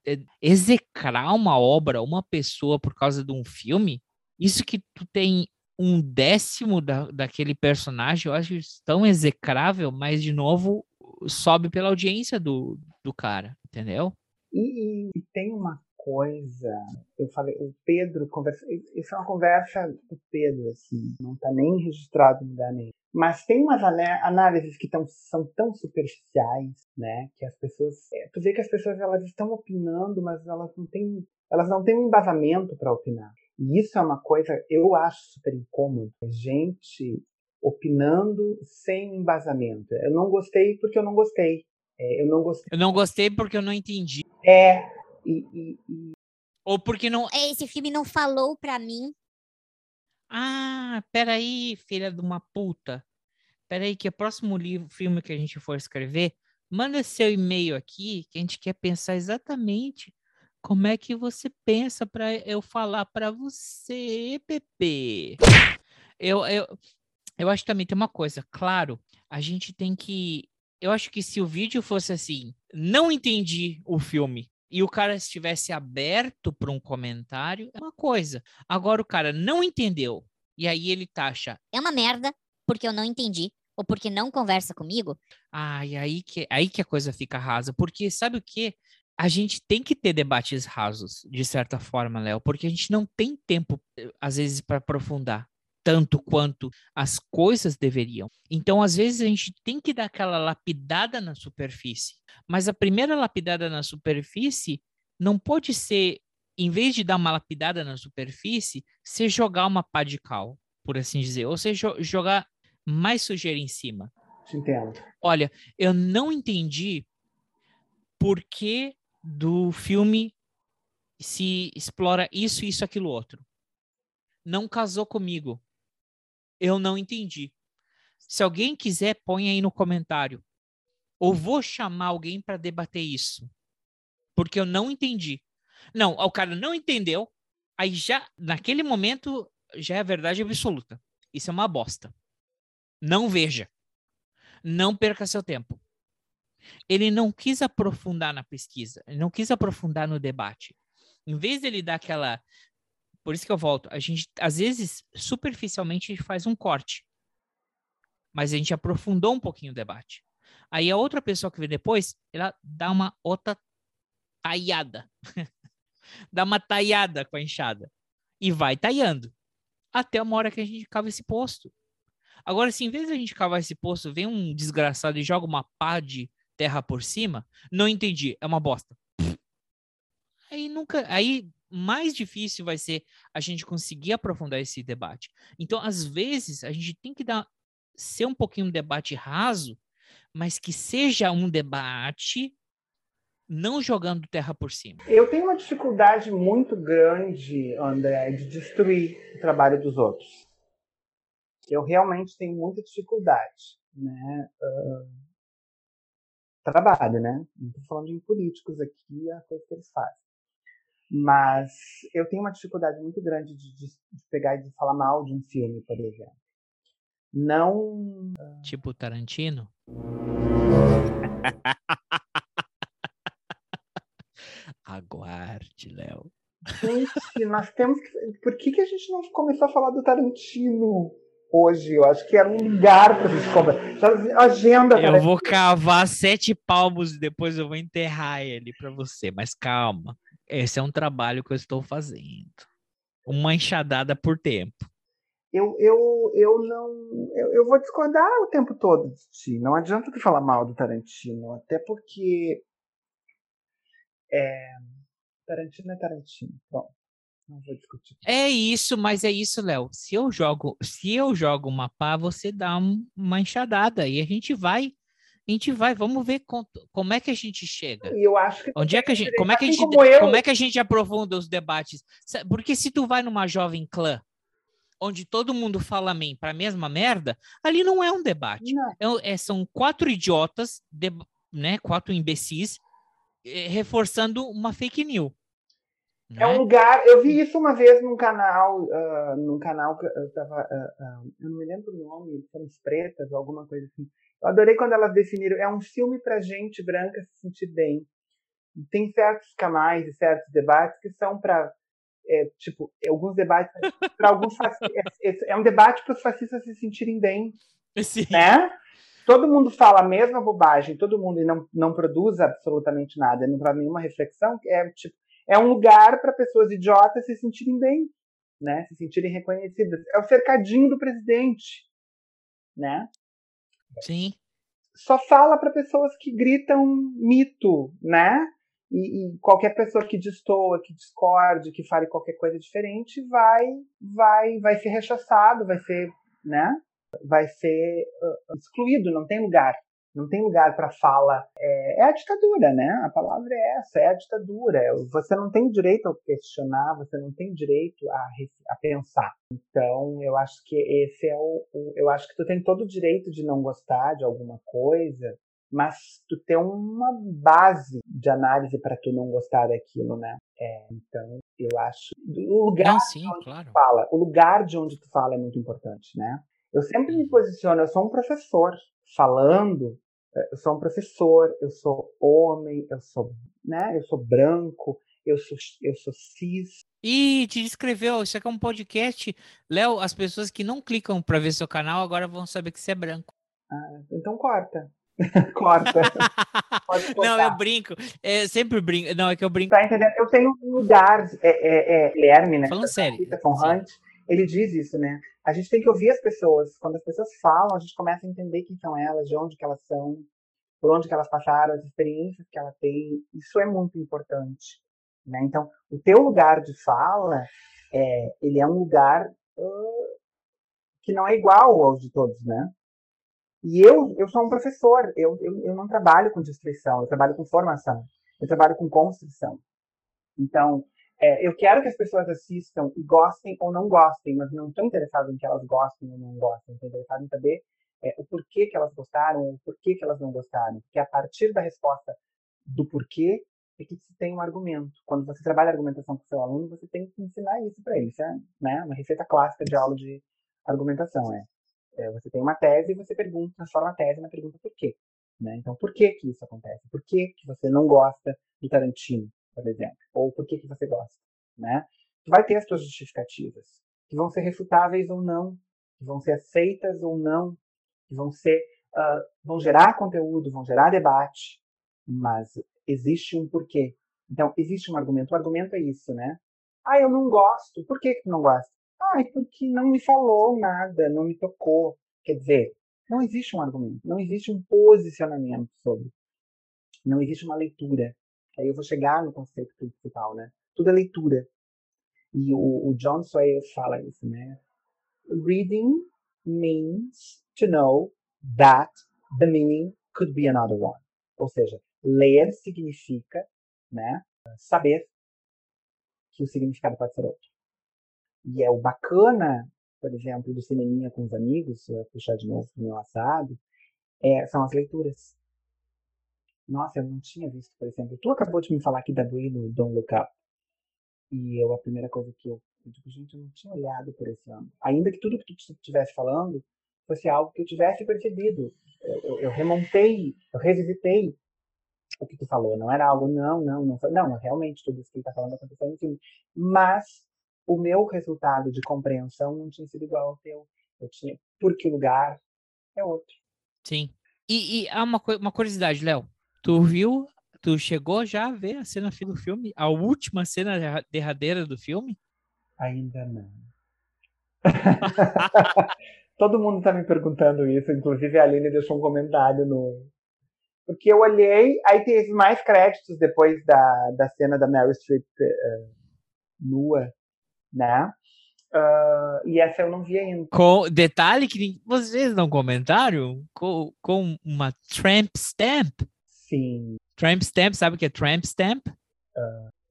D: eh, execrar uma obra, uma pessoa por causa de um filme, isso que tu tem um décimo da, daquele personagem, eu acho tão execrável, mas de novo, sobe pela audiência do, do cara, entendeu?
E: E- e tem uma coisa, eu falei, o Pedro conversa, isso é uma conversa do Pedro, assim, não tá nem registrado em lugar nenhum. Mas tem umas análises que tão, são tão superficiais, né, que as pessoas, é, tu vê que as pessoas elas estão opinando, mas elas não têm, elas não têm um embasamento para opinar. E isso é uma coisa, eu acho super incômodo, gente opinando sem embasamento. Eu não gostei porque eu não gostei. É, eu não gostei.
D: Eu não gostei porque eu não entendi.
E: É, e, e- e
D: Ou porque não.
C: Esse filme não falou pra mim.
D: Ah, peraí, filha de uma puta. Peraí, que o próximo livro, filme que a gente for escrever, manda seu e-mail aqui, que a gente quer pensar exatamente como é que você pensa para eu falar para você, Pepe. Eu, eu, eu acho que também tem uma coisa, claro, a gente tem que. Eu acho que se o vídeo fosse assim, não entendi o filme. E o cara estivesse aberto para um comentário, é uma coisa. Agora o cara não entendeu. E aí ele taxa.
C: É uma merda, porque eu não entendi. Ou porque não conversa comigo.
D: Ah, e aí que, aí que a coisa fica rasa. Porque sabe o quê? A gente tem que ter debates rasos, de certa forma, Léo, porque a gente não tem tempo, eh, às vezes, para aprofundar tanto quanto as coisas deveriam. Então, às vezes, a gente tem que dar aquela lapidada na superfície. Mas a primeira lapidada na superfície não pode ser, em vez de dar uma lapidada na superfície, ser jogar uma pá de cal, por assim dizer. Ou seja, jo- jogar mais sujeira em cima.
E: te entendo.
D: Olha, eu não entendi por que do filme se explora isso, isso, aquilo, outro. Não casou comigo. Eu não entendi. Se alguém quiser, põe aí no comentário. Ou vou chamar alguém para debater isso. Porque eu não entendi. Não, o cara não entendeu. Aí já, naquele momento, já é a verdade absoluta. Isso é uma bosta. Não veja. Não perca seu tempo. Ele não quis aprofundar na pesquisa, ele não quis aprofundar no debate. Em vez dele dar aquela. Por isso que eu volto. A gente, às vezes, superficialmente, a gente faz um corte. Mas a gente aprofundou um pouquinho o debate. Aí a outra pessoa que vem depois, ela dá uma outra taiada. dá uma taiada com a enxada. E vai taiando. Até uma hora que a gente cava esse posto. Agora, se em vez de a gente cavar esse poço, vem um desgraçado e joga uma pá de terra por cima, não entendi, é uma bosta. Aí nunca, aí mais difícil vai ser a gente conseguir aprofundar esse debate. Então, às vezes, a gente tem que dar ser um pouquinho um debate raso, mas que seja um debate não jogando terra por cima.
E: Eu tenho uma dificuldade muito grande, André, de destruir o trabalho dos outros. Eu realmente tenho muita dificuldade, né? Ah, trabalho, né? Não estou falando de políticos aqui, a coisa que eles fazem. Mas eu tenho uma dificuldade muito grande de, de- de pegar e de falar mal de um filme, por exemplo. Não
D: Tipo Tarantino. Aguarde, Léo.
E: Gente, nós temos que. Por que, que a gente não começou a falar do Tarantino hoje? Eu acho que era um lugar pra gente conversar. Agenda,
D: Eu
E: Tarantino.
D: vou cavar sete palmos e depois eu vou enterrar ele para você. Mas calma, esse é um trabalho que eu estou fazendo. Uma enxadada por tempo.
E: Eu, eu, eu não. Eu, eu vou discordar o tempo todo de ti. Não adianta tu falar mal do Tarantino. Até porque. É, Tarantino é Tarantino. Pronto. Não vou discutir.
D: É isso, mas é isso, Léo. Se eu jogo, se eu jogo uma pá, você dá um- uma enxadada e a gente vai, a gente vai, vamos ver com- como é que a gente chega.
E: E eu acho que.
D: Onde é que a gente, como é que a
E: Assim
D: gente,
E: como
D: como é que a gente aprofunda os debates? Porque se tu vai numa jovem clã, onde todo mundo fala amém para a mesma merda, ali não é um debate. É- é- são quatro idiotas, deb- né, quatro imbecis, eh, reforçando uma fake news.
E: É
D: né?
E: um lugar. Eu vi isso uma vez num canal, ah, num canal que eu tava. ah, ah, eu não me lembro o nome, Somos Pretas ou alguma coisa assim. Eu adorei quando elas definiram. É um filme pra gente branca se sentir bem. E Tem certos canais e certos debates que são para tipo, alguns debates para alguns fascistas. É, é um debate para os fascistas se sentirem bem,
D: Sim.
E: né? todo mundo fala a mesma bobagem, todo mundo e não, não produz absolutamente nada, não traz nenhuma reflexão, é tipo, é um lugar para pessoas idiotas se sentirem bem, né? Se sentirem reconhecidas. É o cercadinho do presidente, né?
D: Sim.
E: Só fala para pessoas que gritam mito, né? E, e qualquer pessoa que destoa, que discorde, que fale qualquer coisa diferente, vai, vai, vai ser rechaçado, vai ser, né? Vai ser uh, excluído, não tem lugar. Não tem lugar para fala. É, é a ditadura, né? A palavra é essa, é a ditadura. Você não tem direito a questionar, você não tem direito a, a pensar. Então, eu acho que esse é o, o- Eu acho que tu tem todo o direito de não gostar de alguma coisa, mas tu tem uma base de análise para tu não gostar daquilo, né? É, então, eu acho. O lugar
D: Não, sim,
E: onde
D: claro.
E: tu fala, o lugar de onde tu fala é muito importante, né? Eu sempre me posiciono, eu sou um professor falando, eu sou um professor, eu sou homem, eu sou, né? Eu sou branco, eu sou, eu sou cis.
D: Ih, te descreveu, isso aqui é um podcast. Léo, as pessoas que não clicam pra ver seu canal agora vão saber que você é branco.
E: Ah, então corta. corta.
D: Não, eu brinco. É, sempre brinco. Não, é que eu brinco.
E: Tá entendendo? Eu tenho um lugar, é, é, é, Guilherme, né?
D: Falando sério.
E: Stephen
D: Sim.
E: Hunt, ele diz isso, né? A gente tem que ouvir as pessoas. Quando as pessoas falam, a gente começa a entender quem são elas, de onde que elas são, por onde que elas passaram, as experiências que elas têm. Isso é muito importante, né? Então, o teu lugar de fala, é, ele é um lugar ah, que não é igual aos de todos, né? E eu, eu sou um professor, eu, eu, eu não trabalho com destruição, eu trabalho com formação, eu trabalho com construção. Então, é, eu quero que as pessoas assistam e gostem ou não gostem, mas não estou interessado em que elas gostem ou não gostem, estou interessado em saber é, o porquê que elas gostaram ou o porquê que elas não gostaram. Porque a partir da resposta do porquê é que se tem um argumento. Quando você trabalha argumentação com seu aluno, você tem que ensinar isso para ele. Isso é né, uma receita clássica de aula de argumentação. É, é, você tem uma tese e você pergunta, transforma a tese na pergunta por quê. Né? Então, por que que isso acontece? Por que que você não gosta do Tarantino, por exemplo? Ou por que que você gosta? Né? Tu vai ter as suas justificativas, que vão ser refutáveis ou não, que vão ser aceitas ou não, que vão ser ah, vão gerar conteúdo, vão gerar debate, mas existe um porquê. Então, existe um argumento. O argumento é isso, né? Ah, eu não gosto. Por que que tu não gosta? Ah, porque não me falou nada, não me tocou. Quer dizer, não existe um argumento, não existe um posicionamento sobre. Não existe uma leitura. Aí eu vou chegar no conceito principal, né? Tudo é leitura. E o, o John Sawyer fala isso, né? Reading means to know that the meaning could be another one. Ou seja, ler significa, né, saber que o significado pode ser outro. E é o bacana, por exemplo, do cineminha com os amigos, se eu puxar de novo pro meu assado, é, são as leituras. Nossa, eu não tinha visto, por exemplo. Tu acabou de me falar aqui da Brie no Don't Look Up. E eu, a primeira coisa que eu, eu digo, gente, eu não tinha olhado por esse ângulo. Ainda que tudo que tu estivesse falando fosse algo que eu tivesse percebido. Eu, eu, eu remontei, eu revisitei o que tu falou. Não era algo, não, não, não. foi- Não, realmente tudo isso que ele tá falando aconteceu no filme. Mas o meu resultado de compreensão não tinha sido igual ao teu. Eu tinha, porque o lugar é outro.
D: Sim. E, e há uma, uma curiosidade, Léo. Tu viu, tu chegou já a ver a cena do filme? A última cena derra- derradeira do filme?
E: Ainda não. Todo mundo tá me perguntando isso, inclusive a Aline deixou um comentário no. Porque eu olhei, aí teve mais créditos depois da, da cena da Mary Streep eh, nua, né? Ah, e essa eu não vi ainda.
D: Com detalhe que vocês não comentaram com, com uma tramp stamp. Tramp stamp, sabe o que é tramp stamp?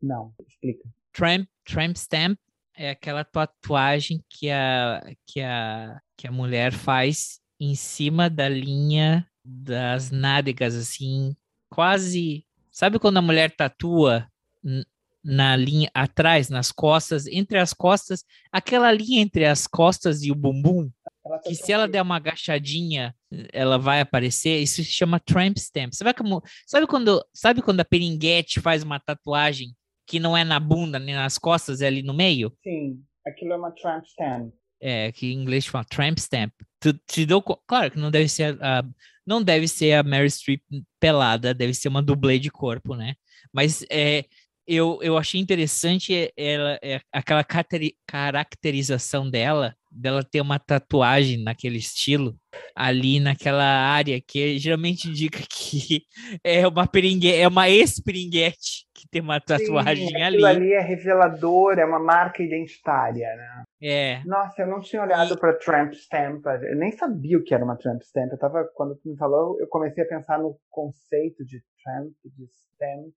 E: não, explica.
D: Tramp, tramp stamp é aquela tatuagem que a, que a, que a mulher faz em cima da linha das nádegas, assim, quase. Sabe quando a mulher tatua na linha atrás, nas costas, entre as costas, aquela linha entre as costas e o bumbum,
E: Ela tá
D: que se ela der uma agachadinha, ela vai aparecer, isso se chama tramp stamp. Sabe como, sabe quando, sabe quando a peringuete faz uma tatuagem que não é na bunda nem nas costas, é ali no meio?
E: Sim, aquilo é uma tramp stamp.
D: É, que em inglês chama tramp stamp. Tu te co- claro que não deve ser a Não deve ser a Mary Streep pelada, deve ser uma dublê de corpo, né? Mas é, eu, eu achei interessante é- ela, é, aquela caracterização dela, dela ter uma tatuagem naquele estilo, ali naquela área, que geralmente indica que é uma peringue, é uma ex-peringuete que tem uma tatuagem
E: Sim,
D: ali.
E: aquilo ali é revelador, é uma marca identitária, né?
D: É,
E: Nossa, eu não tinha olhado para Tramp Stamp. Eu nem sabia o que era uma Tramp Stamp. Eu tava, quando tu me falou, eu comecei a pensar no conceito de Tramp, de Stamp.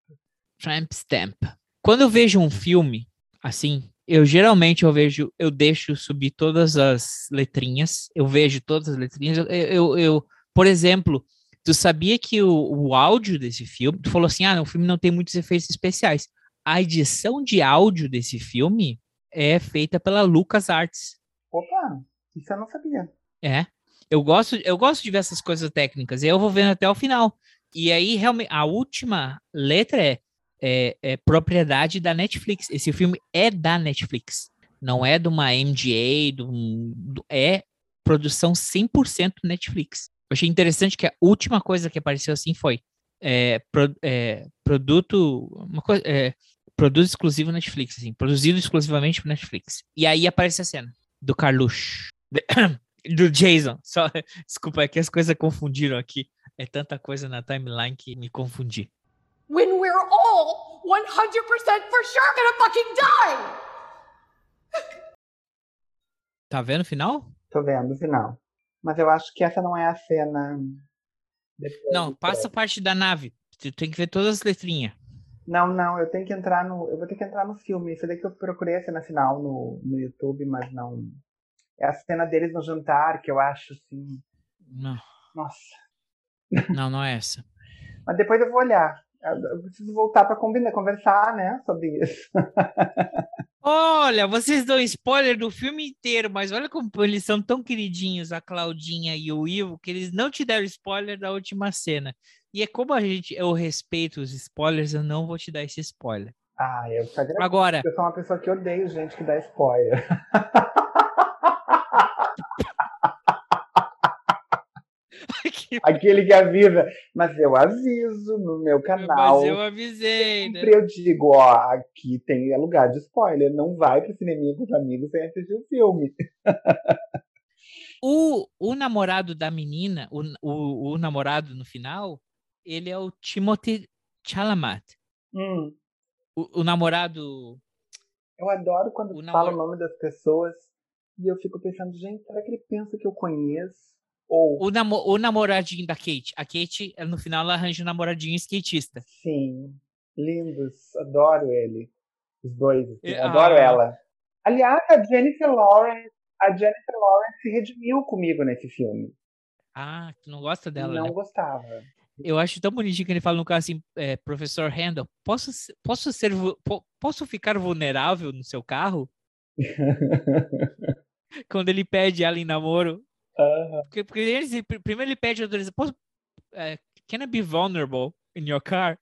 D: Tramp Stamp. Quando eu vejo um filme assim, eu geralmente eu vejo, eu deixo subir todas as letrinhas, eu vejo todas as letrinhas. Eu, eu, eu- por exemplo, tu sabia que o, o áudio desse filme, tu falou assim, ah, o filme não tem muitos efeitos especiais. A edição de áudio desse filme é feita pela LucasArts.
E: Opa, isso eu não sabia.
D: É. Eu gosto, eu gosto de ver essas coisas técnicas. Eu vou vendo até o final. E aí, realmente, a última letra é, é, é propriedade da Netflix. Esse filme é da Netflix. Não é de uma MGA, de um- é produção 100% Netflix. Eu achei interessante que a última coisa que apareceu assim foi é, pro- é, produto, uma coisa, é, produto exclusivo Netflix, assim, produzido exclusivamente por Netflix. E aí aparece a cena do Carluxo do Jason. Só, desculpa, é que as coisas confundiram aqui. É tanta coisa na timeline que me confundi.
B: When we're all 100% for sure gonna fucking die!
D: Tá vendo o final?
E: Tô vendo o final. Mas eu acho que essa não é a cena. depois
D: Não, passa a parte da nave. Tu tem que ver todas as letrinhas.
E: Não, não, eu tenho que entrar no. Eu vou ter que entrar no filme. Isso daqui eu procurei a cena final no, no YouTube, mas não. É a cena deles no jantar, que eu acho assim.
D: Não,
E: Nossa.
D: não, não é essa.
E: Mas depois eu vou olhar. Eu, preciso voltar pra combinar, conversar, né, sobre isso.
D: Olha, vocês dão spoiler do filme inteiro, mas olha como eles são tão queridinhos, a Claudinha e o Ivo, que eles não te deram spoiler da última cena. E é como a gente, eu respeito os spoilers, eu não vou te dar esse spoiler.
E: Ah, eu te agradeço.
D: Agora,
E: Eu sou uma pessoa que odeio gente que dá spoiler. Aquele que avisa. Mas eu aviso no meu canal.
D: mas eu avisei, né?
E: Sempre eu digo, ó, aqui tem é lugar de spoiler. Não vai pro cinema com os amigos sem assistir o filme.
D: O, o namorado da menina, o, o, o namorado no final, ele é o Timothy Chalamet.
E: Hum,
D: O, o namorado.
E: eu adoro quando
D: O
E: fala
D: namor-
E: o nome das pessoas e eu fico pensando, gente, será que ele pensa que eu conheço? Ou,
D: O, namo, o namoradinho da Kate. A Kate, ela, no final, ela arranja um namoradinho skatista.
E: sim, lindos, adoro ele. Os dois, assim,
D: É,
E: adoro
D: ah.
E: ela. Aliás, a Jennifer Lawrence, a Jennifer Lawrence se redimiu comigo nesse filme.
D: Ah, tu não gosta dela,
E: não
D: né?
E: gostava.
D: Eu acho tão bonitinho que ele fala no caso assim, é, professor Handel, posso, posso ser, posso ficar vulnerável no seu carro? Quando ele pede ela em namoro. Porque, porque primeiro ele pede autorização, posso, é, can I be vulnerable in your car?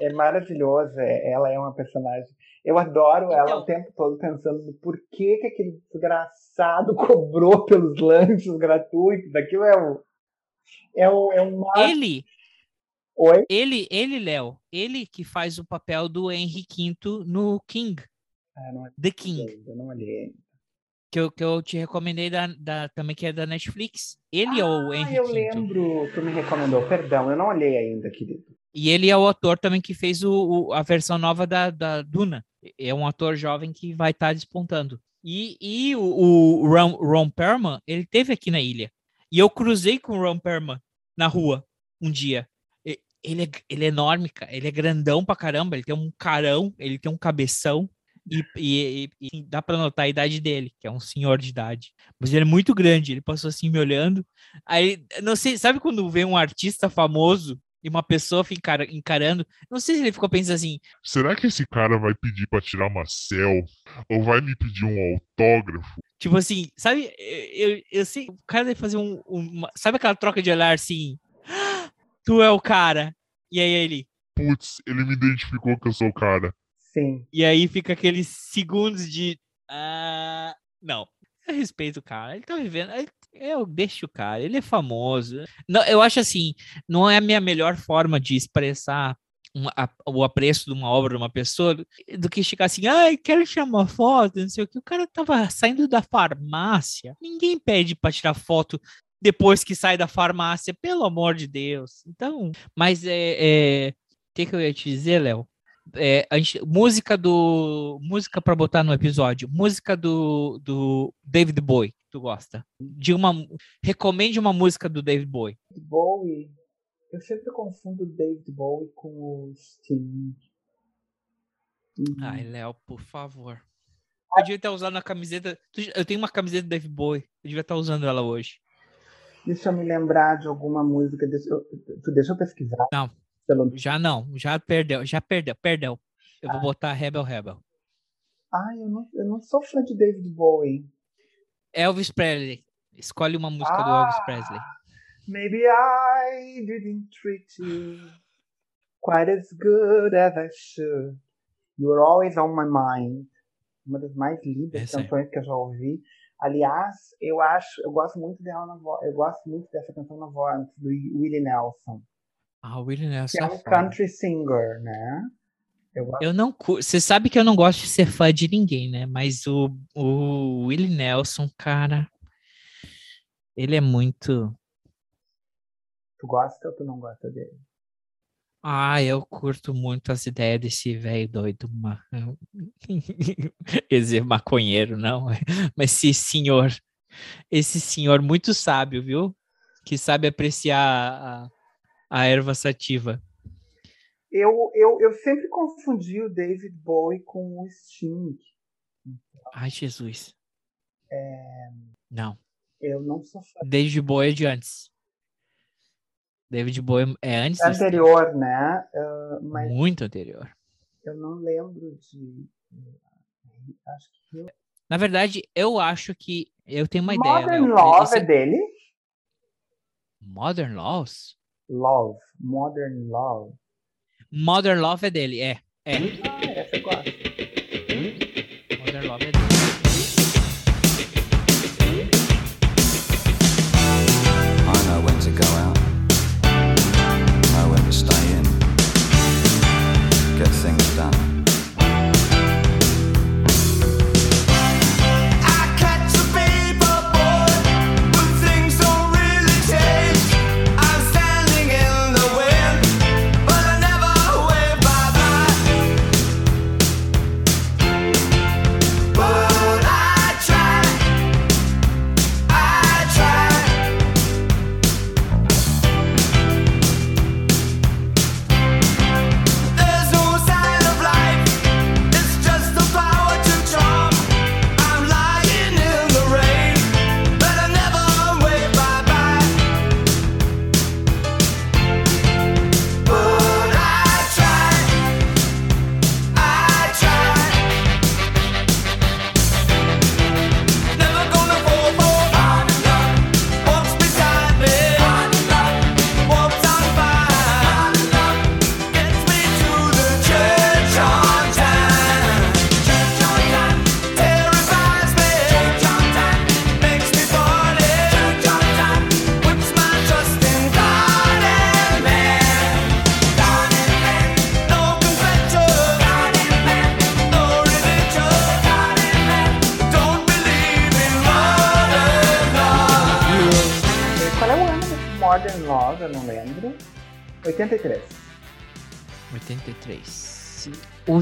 E: É maravilhosa, é- ela é uma personagem. Eu adoro ela
D: Então-
E: o tempo todo pensando no porquê que aquele desgraçado cobrou pelos lanches gratuitos. Aquilo é o. É o. É um
D: Ele,
E: Oi?
D: ele, ele, Léo, ele que faz o papel do Henry V no King,
E: Ah, não
D: The
E: olhei
D: King,
E: ainda, não olhei.
D: Que eu, que eu te recomendei da, da- também que é da Netflix. Ele é o
E: Ah,
D: Henry
E: eu
D: V.
E: lembro, tu me recomendou, perdão, eu não olhei ainda, querido.
D: E ele é o ator também que fez o, o- a versão nova da, da Duna. É um ator jovem que vai estar despontando. E, e o, o Ron, Ron Perlman, ele teve aqui na ilha. E eu cruzei com o Ron Perlman na rua um dia. Ele é, ele é enorme, cara. Ele é grandão pra caramba. Ele tem um carão, ele tem um cabeção. E, e- e- e dá pra notar a idade dele, que é um senhor de idade. Mas ele é muito grande. Ele passou assim me olhando. Aí, não sei, sabe quando vem um artista famoso e uma pessoa fica encara- encarando? Não sei se ele ficou pensando assim,
G: Será que esse cara vai pedir pra tirar uma selfie? Ou vai me pedir um autógrafo?
D: tipo assim, sabe? Eu, eu, eu sei, o cara deve fazer um, uma, sabe aquela troca de olhar assim? "Ah, Tu é o cara. E aí ele,
G: Putz, ele me identificou que eu sou o cara.
E: Sim.
D: e aí fica aqueles segundos de, ah, não. Eu respeito o cara, ele tá vivendo, Eu deixo o cara, ele é famoso. Não, eu acho assim, não é a minha melhor forma de expressar um- a- o apreço de uma obra de uma pessoa do- que chegar assim, ai, quero tirar uma foto, não sei o que. O cara tava saindo da farmácia. Ninguém pede para tirar foto depois que sai da farmácia, pelo amor de Deus. Então, mas é. é... O que, que eu ia te dizer, Léo? É, gente- música do. Música para botar no episódio. Música do, do David Bowie, tu gosta? De uma. Recomende uma música do David Bowie.
E: Bowie. Eu sempre confundo o David Bowie com o Sting. Uhum.
D: Ai, Léo, por favor. Eu devia estar usando a camiseta. Eu tenho uma camiseta do David Bowie. Eu devia estar usando ela hoje.
E: Deixa eu me lembrar de alguma música. Deixa eu, deixa eu pesquisar.
D: Não.
E: Pelo...
D: Já não, já perdeu, já perdeu, perdeu. Eu vou botar Rebel Rebel.
E: Ai, eu não, eu não sou fã de David Bowie.
D: Elvis Presley. Escolhe uma música do Elvis
E: Ah.
D: Presley.
E: Maybe I didn't treat you quite as good as I should. You're always on my mind. Uma das mais lindas
D: é.
E: canções que eu já ouvi. Aliás, eu acho, eu gosto muito dela na voz, eu gosto muito dessa canção na voz do Willie Nelson,
D: Ah, o Willie Nelson
E: que é
D: é
E: um country singer, né? Eu
D: Eu não Você sabe que eu não gosto de ser fã de ninguém, né? Mas o, o Willie Nelson, cara. Ele é muito.
E: Tu gosta ou tu não gosta dele?
D: Ah, eu curto muito as ideias desse velho doido. Ma... Quer dizer, maconheiro, não. Mas esse senhor. Esse senhor muito sábio, viu? Que sabe apreciar a, erva sativa.
E: Eu, eu, eu sempre confundi o David Bowie com o Sting.
D: Ai, Jesus. Não.
E: Eu não sou fã.
D: David Bowie é de antes. David Bowie é antes Sting.
E: Anterior, né? Mas
D: Muito anterior.
E: eu não lembro de. Acho que.
D: Na verdade, eu acho que eu tenho uma ideia.
E: Modern
D: Léo.
E: Love
D: Esse-
E: é dele?
D: Modern Laws?
E: Love. Modern Love.
D: Modern Love é dele, é. É.
E: Ah, essa eu gosto.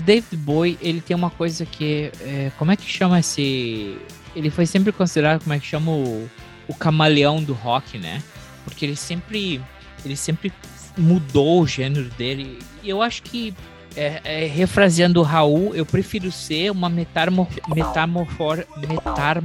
D: David Bowie, ele tem uma coisa que. é, como é que chama esse. Ele foi sempre considerado, como é que chama o, o camaleão do rock, né? Porque ele sempre. Ele sempre mudou o gênero dele. E eu acho que. é, é, refraseando o Raul, eu prefiro ser uma metamor, metamorfor, metar,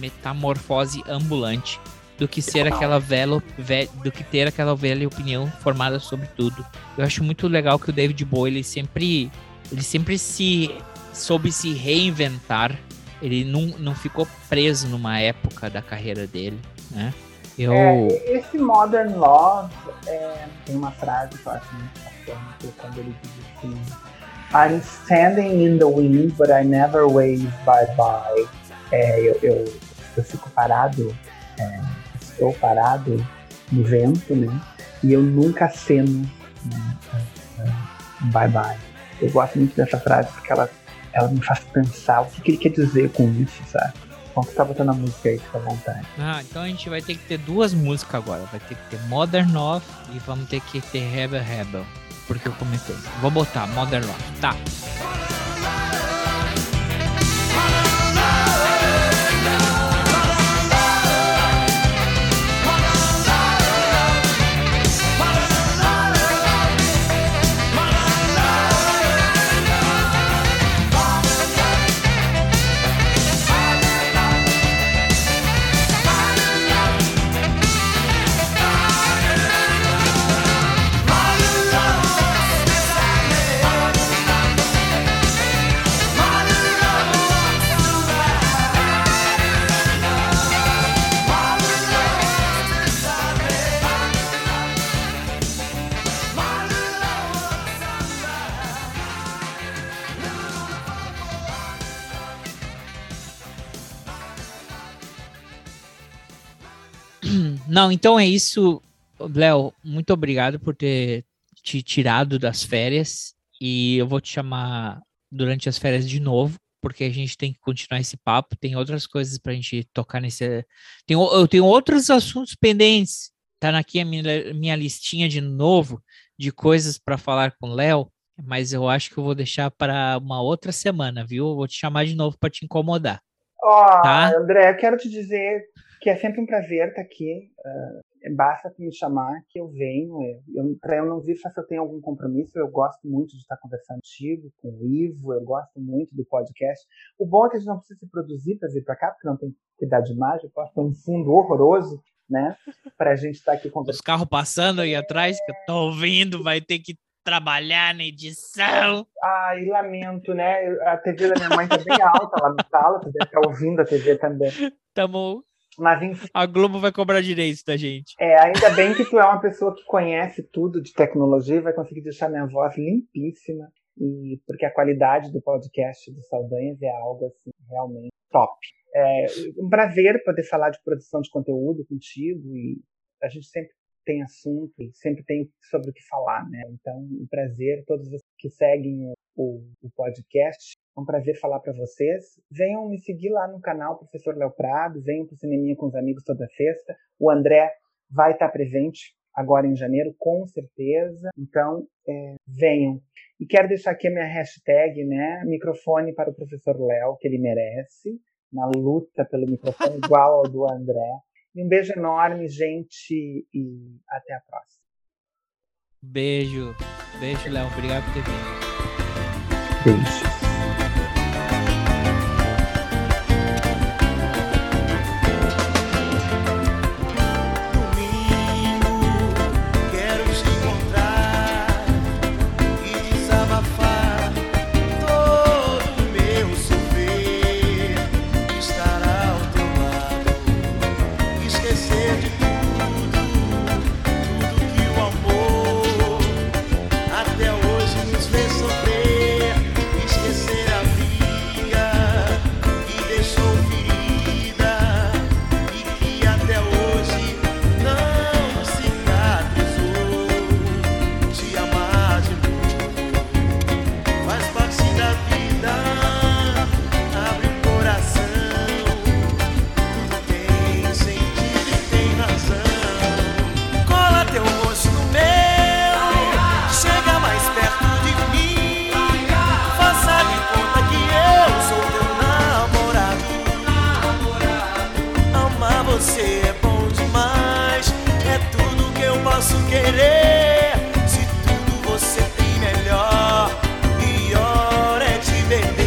D: metamorfose ambulante do que ser aquela velha, ve- do que ter aquela velha opinião formada sobre tudo. Eu acho muito legal que o David Bowie ele sempre ele sempre se soube se reinventar. Ele não, não ficou preso numa época da carreira dele, né? Eu
E: É, esse Modern Love é, tem uma frase que eu acho muito bacana, é quando ele diz assim: I'm standing in the wind, but I never wave bye bye. É, eu, eu, eu fico parado, é, estou parado no vento, né? E eu nunca aceno né? bye bye. Eu gosto muito dessa frase porque ela, ela me faz pensar o que, que ele quer dizer com isso, sabe? Vamos tá botando a música aí, fica à vontade.
D: Ah, então a gente vai ter que ter duas músicas agora. Vai ter que ter Modern Love e vamos ter que ter Rebel Rebel. Porque eu comentei. Vou botar Modern Love. Tá. Não, então é isso, Léo. Muito obrigado por ter te tirado das férias. E eu vou te chamar durante as férias de novo, porque a gente tem que continuar esse papo. Tem outras coisas pra gente tocar nesse. Tem, eu tenho outros assuntos pendentes. Tá aqui a minha, minha listinha de novo de coisas para falar com o Léo, mas eu acho que eu vou deixar para uma outra semana, viu? Eu vou te chamar de novo para te incomodar.
E: Ó,
D: Tá.
E: André, eu quero te dizer que é sempre um prazer estar aqui. ah, basta me chamar que eu venho. Eu, pra eu não vir só se eu tenho algum compromisso, eu gosto muito de estar conversando contigo, com o Ivo, eu gosto muito do podcast. O bom é que a gente não precisa se produzir para vir para cá, porque não tem que cuidar de imagem, pode ter um fundo horroroso, né? Pra gente estar aqui
D: Os
E: conversando.
D: carros passando aí atrás, que eu tô ouvindo, vai ter que trabalhar na edição.
E: Ai, lamento, né? A TV da minha mãe tá bem alta lá no sala, tu deve estar ouvindo a TV também.
D: Tamo...
E: Mas enfim.
D: A Globo vai cobrar direitos da gente.
E: É, ainda bem que tu é uma pessoa que conhece tudo de tecnologia e vai conseguir deixar minha voz limpíssima. E porque a qualidade do podcast do Saldanhas é algo assim realmente top. É um prazer poder falar de produção de conteúdo contigo e a gente sempre tem assunto e sempre tem sobre o que falar, né? Então, um prazer todos vocês que seguem o, o, o podcast. É um prazer falar para vocês. Venham me seguir lá no canal Professor Léo Prado, venham pro Cineminha com os amigos toda sexta. O André vai estar presente agora em janeiro, com certeza. Então, é, venham. E quero deixar aqui a minha hashtag, né? Microfone para o professor Léo, que ele merece, na luta pelo microfone igual ao do André. E um beijo enorme, gente, e até a próxima.
D: Beijo. Beijo, Léo. Obrigado por ter vindo.
E: Beijos.
F: de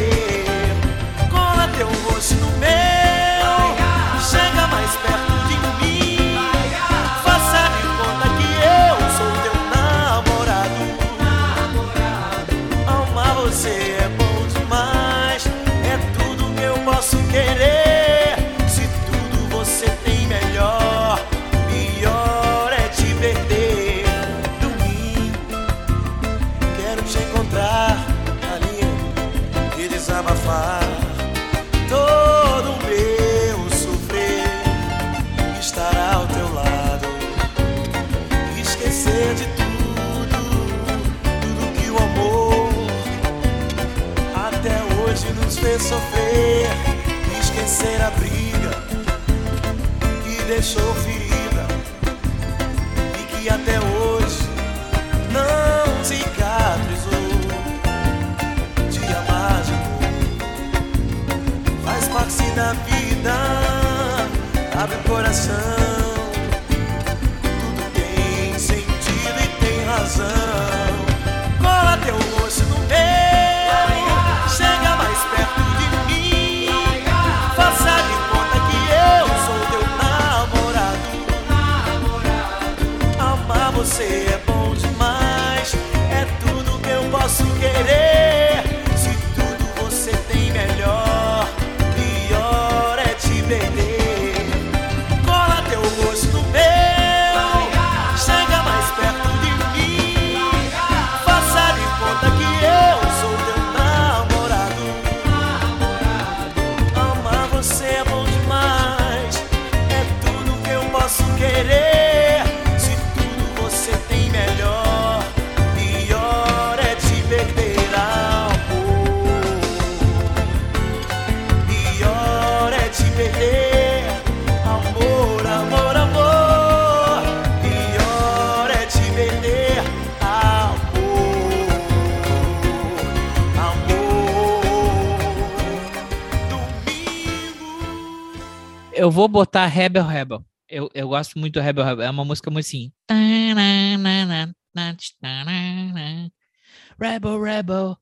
D: botar Rebel Rebel. Eu, eu gosto muito do Rebel Rebel. É uma música muito assim. Rebel Rebel.